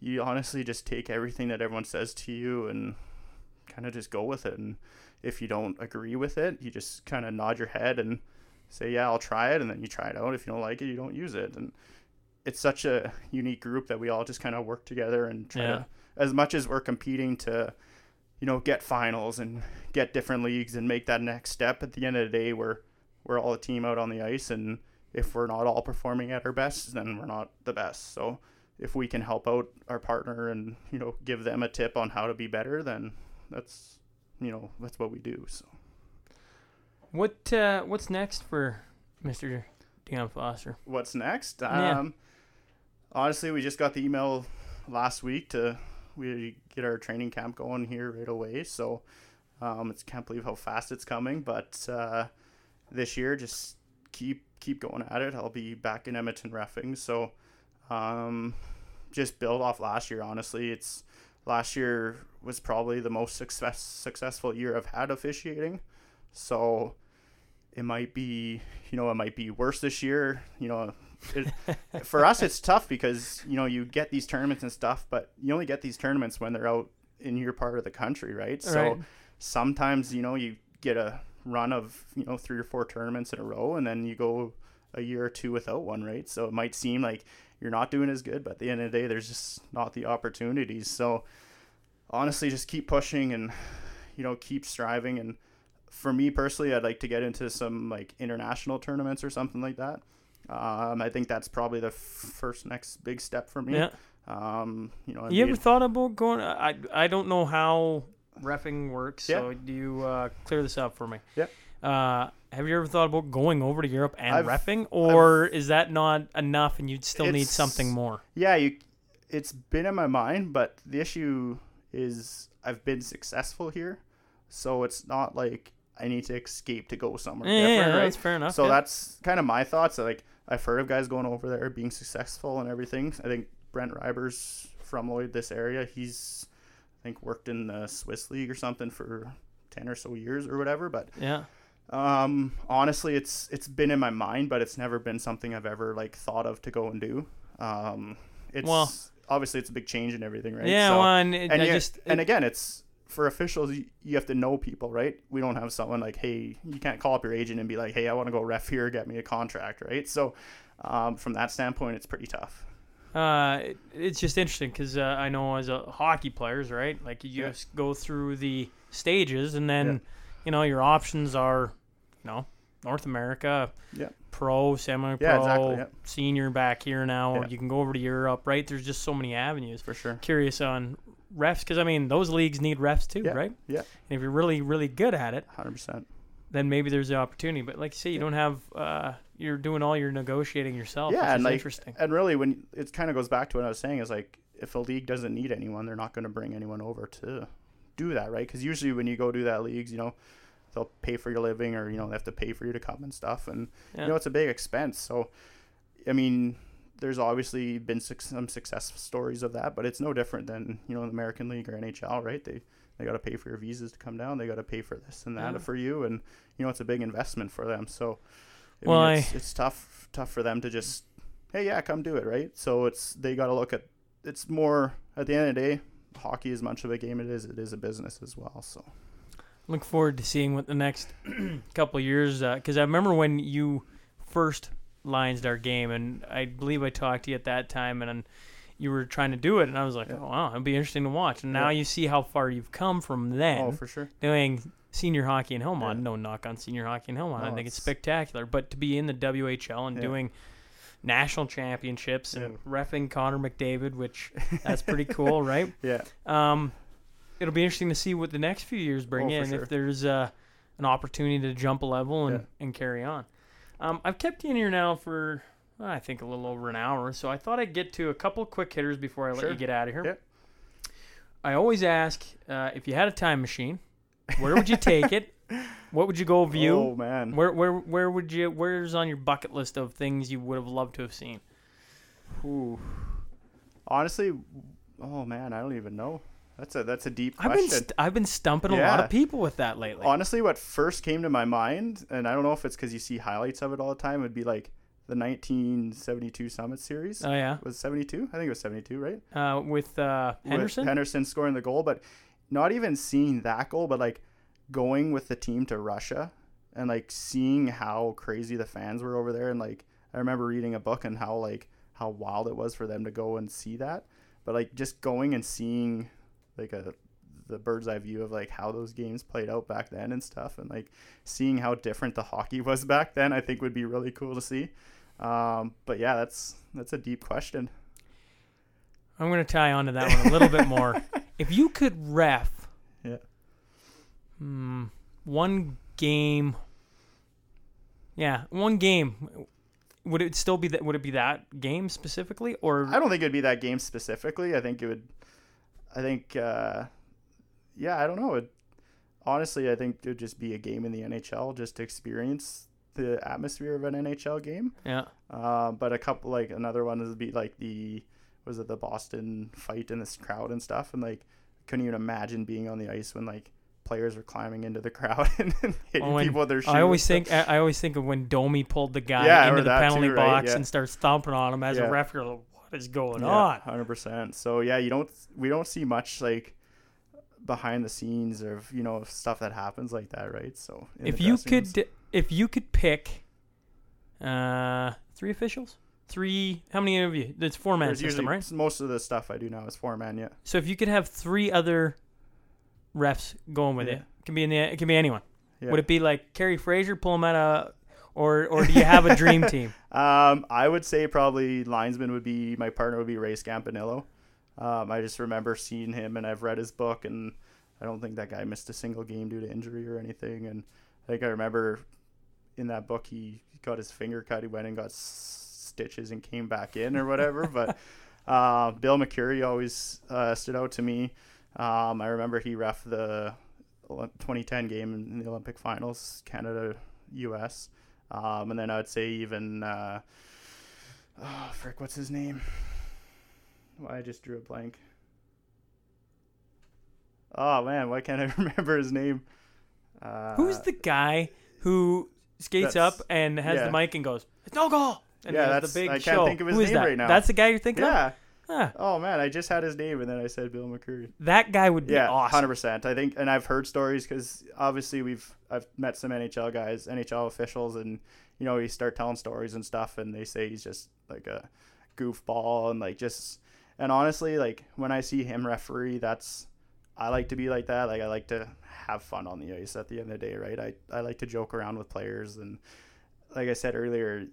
you honestly just take everything that everyone says to you and kind of just go with it and if you don't agree with it, you just kind of nod your head and say, "Yeah, I'll try it," and then you try it out. If you don't like it, you don't use it. And it's such a unique group that we all just kind of work together and try yeah. to, as much as we're competing to, you know, get finals and get different leagues and make that next step. At the end of the day, we're we're all a team out on the ice, and if we're not all performing at our best, then we're not the best. So if we can help out our partner and you know give them a tip on how to be better, then that's you know that's what we do. So, what uh, what's next for Mister Dion Foster? What's next? Yeah. Um, honestly, we just got the email last week to we get our training camp going here right away. So, um, it's can't believe how fast it's coming. But uh, this year, just keep keep going at it. I'll be back in Edmonton refing. So, um, just build off last year. Honestly, it's last year was probably the most success successful year I've had officiating. So it might be, you know, it might be worse this year. You know, for us it's tough because you know you get these tournaments and stuff, but you only get these tournaments when they're out in your part of the country, right? So right. sometimes you know you get a run of you know three or four tournaments in a row, and then you go a year or two without one, right? So it might seem like you're not doing as good, but at the end of the day, there's just not the opportunities. So honestly, just keep pushing and you know keep striving. And for me personally, I'd like to get into some like international tournaments or something like that. Um, I think that's probably the f- first next big step for me. Yeah. Um, you know, you ever thought about going? I I don't know how refing works, yeah. so do you uh, clear this up for me? Yeah. Uh, have you ever thought about going over to Europe and I've, refing, or I've, is that not enough and you'd still need something more? Yeah, you. It's been in my mind, but the issue is I've been successful here, so it's not like I need to escape to go somewhere yeah, different. Yeah, right? that's fair enough. So yeah. that's kind of my thoughts. Like I've heard of guys going over there being successful and everything. I think Brent Reibers from Lloyd, this area, he's I think worked in the Swiss league or something for ten or so years or whatever. But yeah. Um, honestly, it's it's been in my mind, but it's never been something I've ever like thought of to go and do. Um, it's well, obviously it's a big change and everything, right? Yeah, so, and, it, and, just, and again, it's for officials. You, you, have to know people, right? We don't have someone like, hey, you can't call up your agent and be like, hey, I want to go ref here, get me a contract, right? So, um, from that standpoint, it's pretty tough. Uh, it, it's just interesting because uh, I know as a hockey players, right? Like you yeah. just go through the stages, and then yeah. you know your options are, you know, North America, yeah. pro, semi pro, yeah, exactly, yeah. senior back here now. You can go over to Europe, right? There's just so many avenues. For sure. Curious on refs because I mean those leagues need refs too, right? Yeah. And if you're really really good at it, hundred percent, then maybe there's the opportunity. But like you say, you don't have uh, you're doing all your negotiating yourself. Yeah, and like, interesting. And really, when it kind of goes back to what I was saying is like if a league doesn't need anyone, they're not going to bring anyone over to do that, right? Because usually when you go do that leagues, you know they'll pay for your living or you know they have to pay for you to come and stuff and yeah. you know it's a big expense so i mean there's obviously been some success stories of that but it's no different than you know the american league or nhl right they they got to pay for your visas to come down they got to pay for this and that yeah. for you and you know it's a big investment for them so I well, mean, it's, I... it's tough tough for them to just hey yeah come do it right. So it's they got to look at it's more at the end of the day hockey as much of a game it is it is a business as well. So look forward to seeing what the next couple years because uh, I remember when you first Lions our game, and I believe I talked to you at that time, and you were trying to do it, and I was like, yeah. oh wow, it'd be interesting to watch. And now yeah. you see how far you've come from then. Oh, for sure. Doing senior hockey in Hillmond. Yeah. No knock on senior hockey in Hillmond. No, I think it's, it's spectacular. But to be in the WHL and doing national championships and refing Connor McDavid, which that's pretty cool, right? Yeah. Um, it'll be interesting to see what the next few years bring oh, in. Sure. If there's uh, an opportunity to jump a level and, and carry on. Um, I've kept you in here now for I think a little over an hour, so I thought I'd get to a couple quick hitters before I let sure. you get out of here. Yep. I always ask uh, if you had a time machine, where would you take it? What would you go view? Oh man, where where where would you? Where's on your bucket list of things you would have loved to have seen? Ooh. Honestly, oh man, I don't even know. That's a that's a deep question. I've been st- I've been stumping yeah. a lot of people with that lately. Honestly, what first came to my mind, and I don't know if it's because you see highlights of it all the time, would be like the 1972 Summit Series. Oh yeah, was 72? I think it was 72, right? Uh, with uh, Henderson. With Henderson scoring the goal, but not even seeing that goal, but like going with the team to Russia and like seeing how crazy the fans were over there, and like I remember reading a book and how like how wild it was for them to go and see that, but like just going and seeing like a the bird's eye view of like how those games played out back then and stuff and like seeing how different the hockey was back then i think would be really cool to see. Um, but yeah that's that's a deep question. I'm going to tie on to that one a little bit more. If you could ref yeah. Hmm, one game yeah one game would it still be that would it be that game specifically or i don't think it'd be that game specifically. I think it would I think, uh, yeah, I don't know. It, honestly, I think it would just be a game in the NHL just to experience the atmosphere of an NHL game. Yeah. Uh, but a couple, like another one would be like the, was it the Boston fight in this crowd and stuff? And like, couldn't even imagine being on the ice when like players were climbing into the crowd and hitting when, people with their shoes. I always think I always think of when Domi pulled the guy yeah, into the penalty too, right? box yeah. and starts stomping on him as yeah. a ref. You're like, what is going yeah, on? Hundred percent. So yeah, you don't we don't see much like behind the scenes of you know stuff that happens like that, right? So if you could rooms, if you could pick uh three officials, three how many of you? It's four man system, right? Most of the stuff I do now is four man. Yeah. So if you could have three other refs going with yeah. it, it can be in the it can be anyone. Yeah. Would it be like Kerry Fraser pull him out of or or do you have a dream team? um, I would say probably linesman would be my partner would be Ray Scapinello. Um, I just remember seeing him and I've read his book and I don't think that guy missed a single game due to injury or anything. And I think I remember in that book he got his finger cut. He went and got stitches and came back in or whatever. but uh, Bill McCreary always uh, stood out to me. Um, I remember he ref the 2010 game in the Olympic finals, Canada U.S. Um, and then I would say even, uh, oh, frick, what's his name? Why well, I just drew a blank. Oh man, why can't I remember his name? Uh, Who's the guy who skates up and has yeah. the mic and goes, "It's no goal." And yeah, that's the big I can't show. think of his Who name that? right now. That's the guy you're thinking yeah. of. Yeah. Oh man, I just had his name and then I said Bill McCreary. That guy would be yeah, awesome. hundred percent. I think, and I've heard stories because obviously we've I've met some NHL guys, NHL officials, and you know you start telling stories and stuff, and they say he's just like a goofball and like just and honestly, like when I see him referee, that's I like to be like that. Like I like to have fun on the ice at the end of the day, right? I I like to joke around with players and like I said earlier,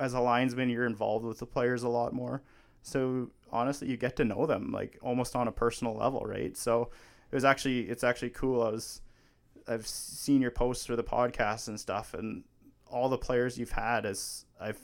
as a linesman, you're involved with the players a lot more so honestly, you get to know them like almost on a personal level, right? So it was actually it's actually cool. I was I've seen your posts for the podcast and stuff, and all the players you've had is I've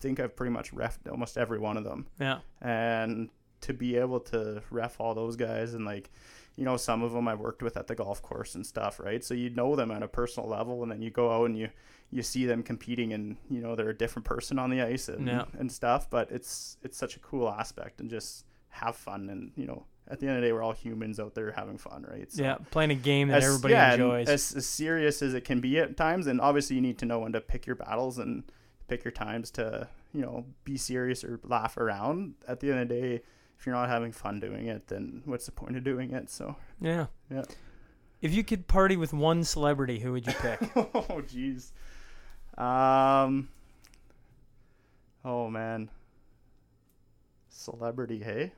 think I've pretty much ref almost every one of them. Yeah. And to be able to ref all those guys and like you know some of them I worked with at the golf course and stuff, right? So you know them at a personal level, and then you go out and you you see them competing, and you know they're a different person on the ice and yeah. and stuff. But it's it's such a cool aspect, and just have fun and you know at the end of the day, we're all humans out there having fun, right? So yeah, playing a game that as, everybody yeah, enjoys. As, as serious as it can be at times, and obviously you need to know when to pick your battles and pick your times to you know be serious or laugh around. At the end of the day, if you're not having fun doing it, then what's the point of doing it? So yeah, yeah. If you could party with one celebrity, who would you pick? oh, jeez. Um. Oh man. Celebrity, hey?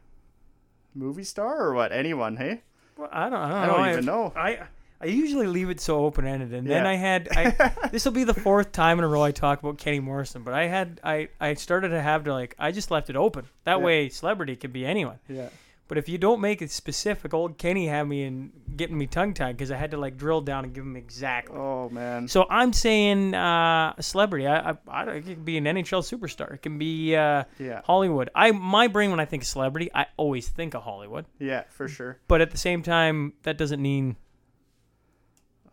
Movie star or what? Anyone, hey? Well, I don't. I don't, I don't even know. I I usually leave it so open ended, and yeah. then I had I. this will be the fourth time in a row I talk about Kenny Morrison, but I had I I started to have to like I just left it open. That yeah. way, celebrity could be anyone. Yeah. But if you don't make it specific, old Kenny had me in getting me tongue tied because I had to like drill down and give him exactly. Oh man. So I'm saying uh, a celebrity. I, I, I, it can be an NHL superstar. It can be uh, yeah. Hollywood. I my brain when I think celebrity, I always think of Hollywood. Yeah, for sure. But at the same time, that doesn't mean.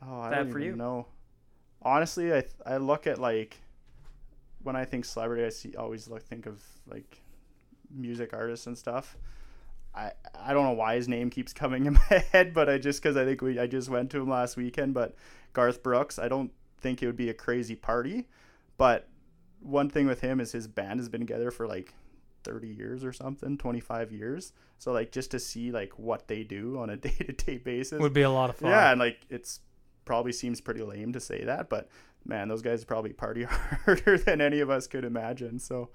Oh, I that don't for you. know. Honestly, I I look at like when I think celebrity, I see always look think of like music artists and stuff. I I don't know why his name keeps coming in my head, but I just because I think we I just went to him last weekend. But Garth Brooks, I don't think it would be a crazy party, but one thing with him is his band has been together for like 30 years or something 25 years. So like just to see like what they do on a day-to-day basis. Would be a lot of fun. Yeah and like it's probably seems pretty lame to say that but man those guys probably party harder than any of us could imagine. So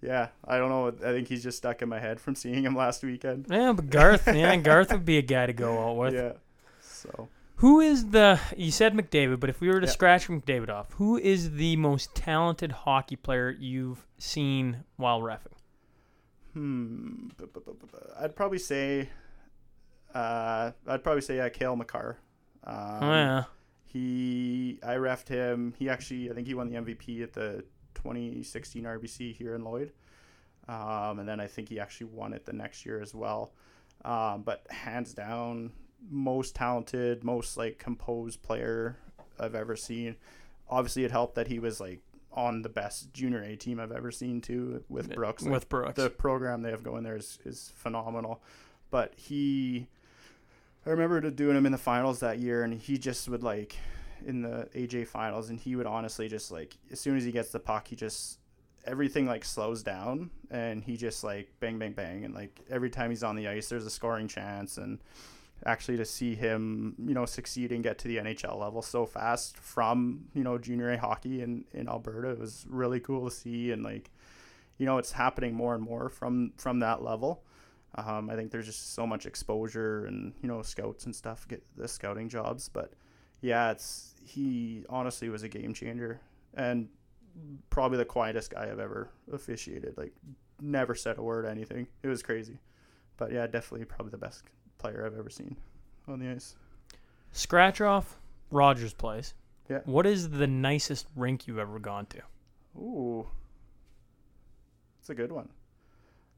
yeah, I don't know. I think he's just stuck in my head from seeing him last weekend. Yeah, but Garth, yeah, Garth would be a guy to go out with. Yeah. So. Who is the? You said McDavid, but if we were to yeah. scratch McDavid off, who is the most talented hockey player you've seen while refing? Hmm. I'd probably say. Uh, I'd probably say uh, Cale Makar. Um, oh yeah. He, I refed him. He actually, I think he won the MVP at the 2016 RBC here in Lloyd. Um, and then I think he actually won it the next year as well. Um, but hands down, most talented, most like composed player I've ever seen. Obviously, it helped that he was like on the best junior A team I've ever seen too with Brooks. Like, with Brooks, the program they have going there is, is phenomenal. But he, I remember doing him in the finals that year, and he just would like in the AJ finals, and he would honestly just like as soon as he gets the puck, he just everything like slows down, and he just like bang bang bang, and like every time he's on the ice, there's a scoring chance, and actually to see him you know succeed and get to the NHL level so fast from you know junior A hockey in in Alberta it was really cool to see, and like you know it's happening more and more from from that level. Um, I think there's just so much exposure and you know scouts and stuff get the scouting jobs, but yeah, it's he honestly was a game changer and probably the quietest guy I've ever officiated. Like never said a word anything. It was crazy. But yeah, definitely probably the best player I've ever seen on the ice. Scratch off Rogers Place. Yeah. What is the nicest rink you've ever gone to? Ooh. It's a good one.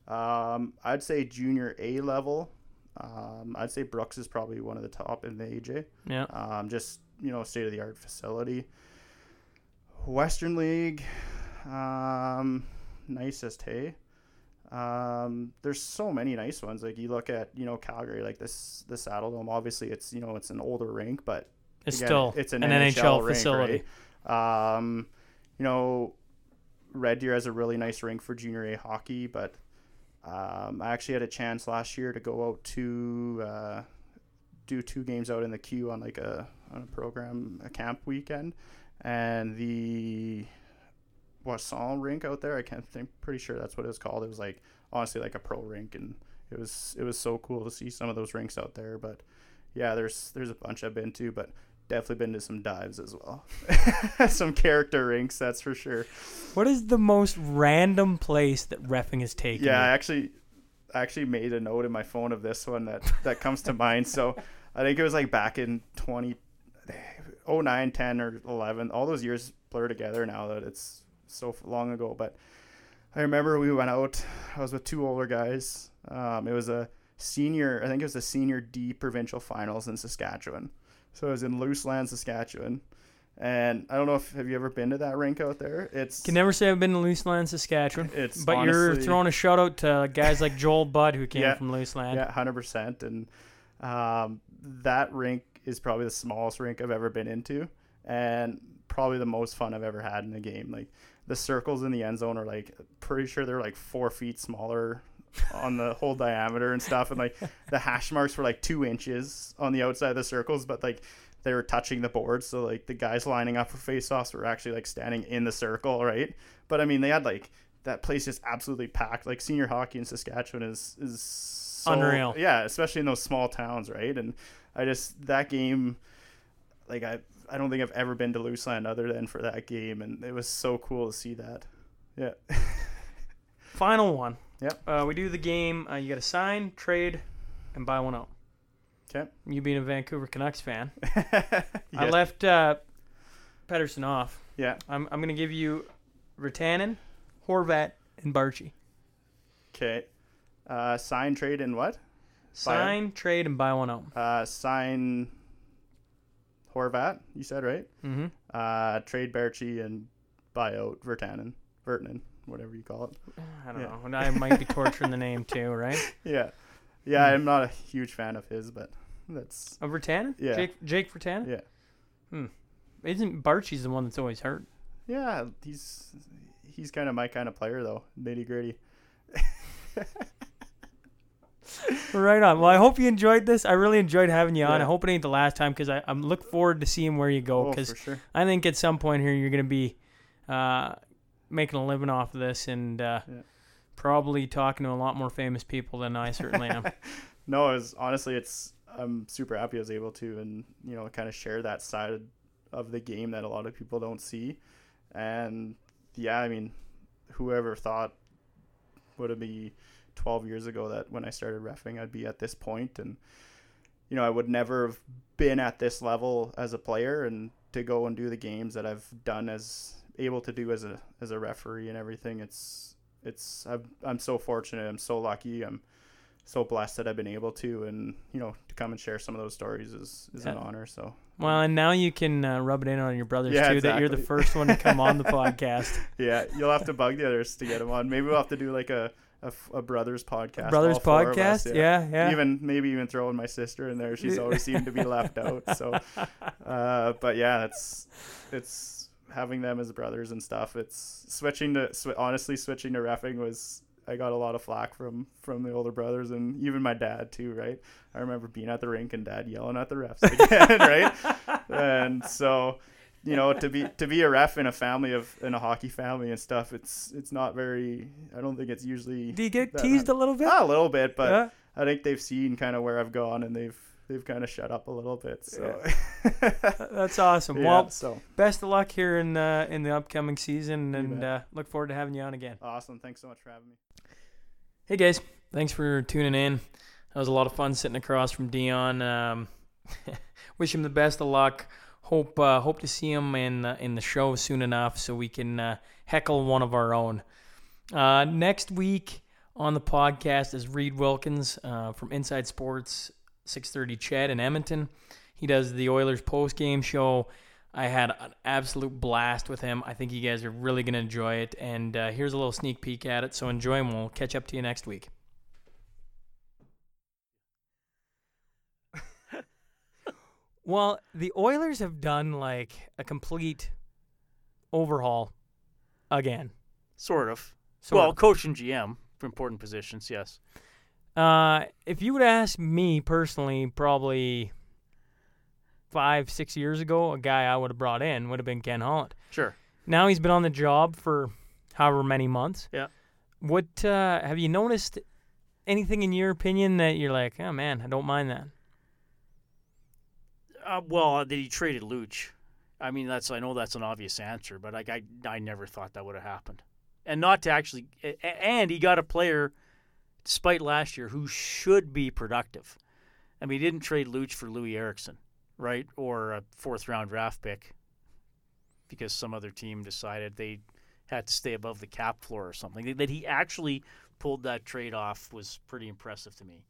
Um, I'd say junior A level um, I'd say Brooks is probably one of the top in the AJ. Yeah. Um, just you know, state of the art facility. Western League, um, nicest. Hey, um, there's so many nice ones. Like you look at you know Calgary, like this the Saddledome. Obviously, it's you know it's an older rink, but it's again, still it's an, an NHL, NHL rink, facility. Right? Um, you know, Red Deer has a really nice rink for junior A hockey, but um, I actually had a chance last year to go out to uh, do two games out in the queue on like a on a program a camp weekend, and the Boisson rink out there. I can't think. Pretty sure that's what it was called. It was like honestly like a pro rink, and it was it was so cool to see some of those rinks out there. But yeah, there's there's a bunch I've been to, but definitely been to some dives as well. some character rinks, that's for sure. What is the most random place that refing has taken? Yeah? I actually I actually made a note in my phone of this one that that comes to mind. So I think it was like back in 20 09, 10 or 11. All those years blur together now that it's so long ago, but I remember we went out. I was with two older guys. Um, it was a senior, I think it was the senior D provincial finals in Saskatchewan. So it was in Luseland, Saskatchewan. And I don't know if have you ever been to that rink out there? It's can never say I've been to Luseland, Saskatchewan. It's but honestly, you're throwing a shout out to guys like Joel Budd who came Yeah. from Luseland. yeah, hundred percent. And um, that rink is probably the smallest rink I've ever been into, and probably the most fun I've ever had in a game. Like the circles in the end zone are like pretty sure they're like four feet smaller on the whole diameter and stuff, and like the hash marks were like two inches on the outside of the circles, but like they were touching the board, so like the guys lining up for face-offs were actually like standing in the circle, right? But I mean, they had like that place is absolutely packed. Like senior hockey in Saskatchewan is is so, Unreal. Yeah, especially in those small towns, right? And I just that game, like I I don't think I've ever been to Luseland other than for that game, and it was so cool to see that. Yeah. Final one. Yep. Uh, we do the game. Uh, you got to sign, trade, and buy one out. Okay. You being a Vancouver Canucks fan. I left uh, Pedersen off. Yeah. I'm, I'm going to give you Ratanen, Horvat, and Baertschi. Okay. Uh, sign, trade, and what? Sign, trade, and buy one out. Uh, sign Horvat, you said, right? Mm-hmm. Uh, trade Baertschi and buy out Virtanen. Virtanen, whatever you call it. I don't Yeah. know. And I might be torturing the name too, right? Yeah. Yeah, Hmm. I'm not a huge fan of his, but that's. Of Virtanen? Yeah. Jake, Jake Virtanen? Yeah. Hmm. Isn't Baertschi's the one that's always hurt? Yeah, he's he's kind of my kind of player though, nitty gritty. Right on. Well, I hope you enjoyed this. I really enjoyed having you on. I hope it ain't the last time because I'm look forward to seeing where you go Oh, because for sure. I think at some point here you're going to be uh, making a living off of this and uh, Yeah. probably talking to a lot more famous people than I certainly am. No, it was honestly, it's I'm super happy I was able to, and you know, kind of share that side of the game that a lot of people don't see, and yeah, I mean, whoever thought would it be 12 years ago that when I started refing, I'd be at this point, and you know, I would never have been at this level as a player, and to go and do the games that I've done as able to do as a as a referee and everything, it's it's I'm, I'm so fortunate. I'm so lucky. I'm so blessed that I've been able to, and you know, to come and share some of those stories is, is an honor. So well, and now you can uh, rub it in on your brothers Yeah, too that you're the first one to come on the podcast. yeah, you'll have to bug the others to get them on. Maybe we'll have to do like a a, f- a brothers podcast. brothers all four of us, podcast? yeah, yeah. Even maybe even throwing my sister in there. She's always seemed to be left out. So, uh, but yeah, it's it's having them as brothers and stuff. It's switching to sw- honestly switching to refing was I got a lot of flack from from the older brothers and even my dad too. Right, I remember being at the rink and dad yelling at the refs again. right, and so you know to be to be a ref in a family of in a hockey family and stuff it's it's not very i don't think it's usually Do you get teased a little bit? Ah, a little bit but Yeah? i think they've seen kind of where i've gone and they've they've kind of shut up a little bit so That's awesome. yeah, Well, so best of luck here in the in the upcoming season, and uh, look forward to having you on again. awesome thanks so much for having me Hey guys, thanks for tuning in. That was a lot of fun sitting across from Dion. Um, wish him the best of luck. Hope uh, hope to see him in uh, in the show soon enough so we can uh, heckle one of our own. Uh, next week on the podcast is Reid Wilkins uh, from Inside Sports 630 CHED in Edmonton. He does the Oilers post game show. I had an absolute blast with him. I think you guys are really going to enjoy it. And uh, here's a little sneak peek at it. So enjoy, and we'll catch up to you next week. well, the Oilers have done like a complete overhaul again. Sort of. Sort well, of. coach and GM for important positions, yes. Uh, if you would ask me personally, probably five, six years ago, a guy I would have brought in would have been Ken Holland. Sure. Now he's been on the job for however many months. Yeah. What uh, have you noticed? Anything in your opinion that you're like, oh man, I don't mind that. Uh, well, that he traded Luch. I mean, that's I know that's an obvious answer, but like I, I never thought that would have happened, and not to actually, and he got a player, despite last year, who should be productive. I mean, he didn't trade Luch for Loui Eriksson, right, or a fourth round draft pick, because some other team decided they had to stay above the cap floor or something. That he actually pulled that trade off was pretty impressive to me.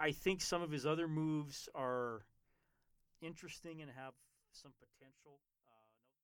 I think some of his other moves are interesting and have some potential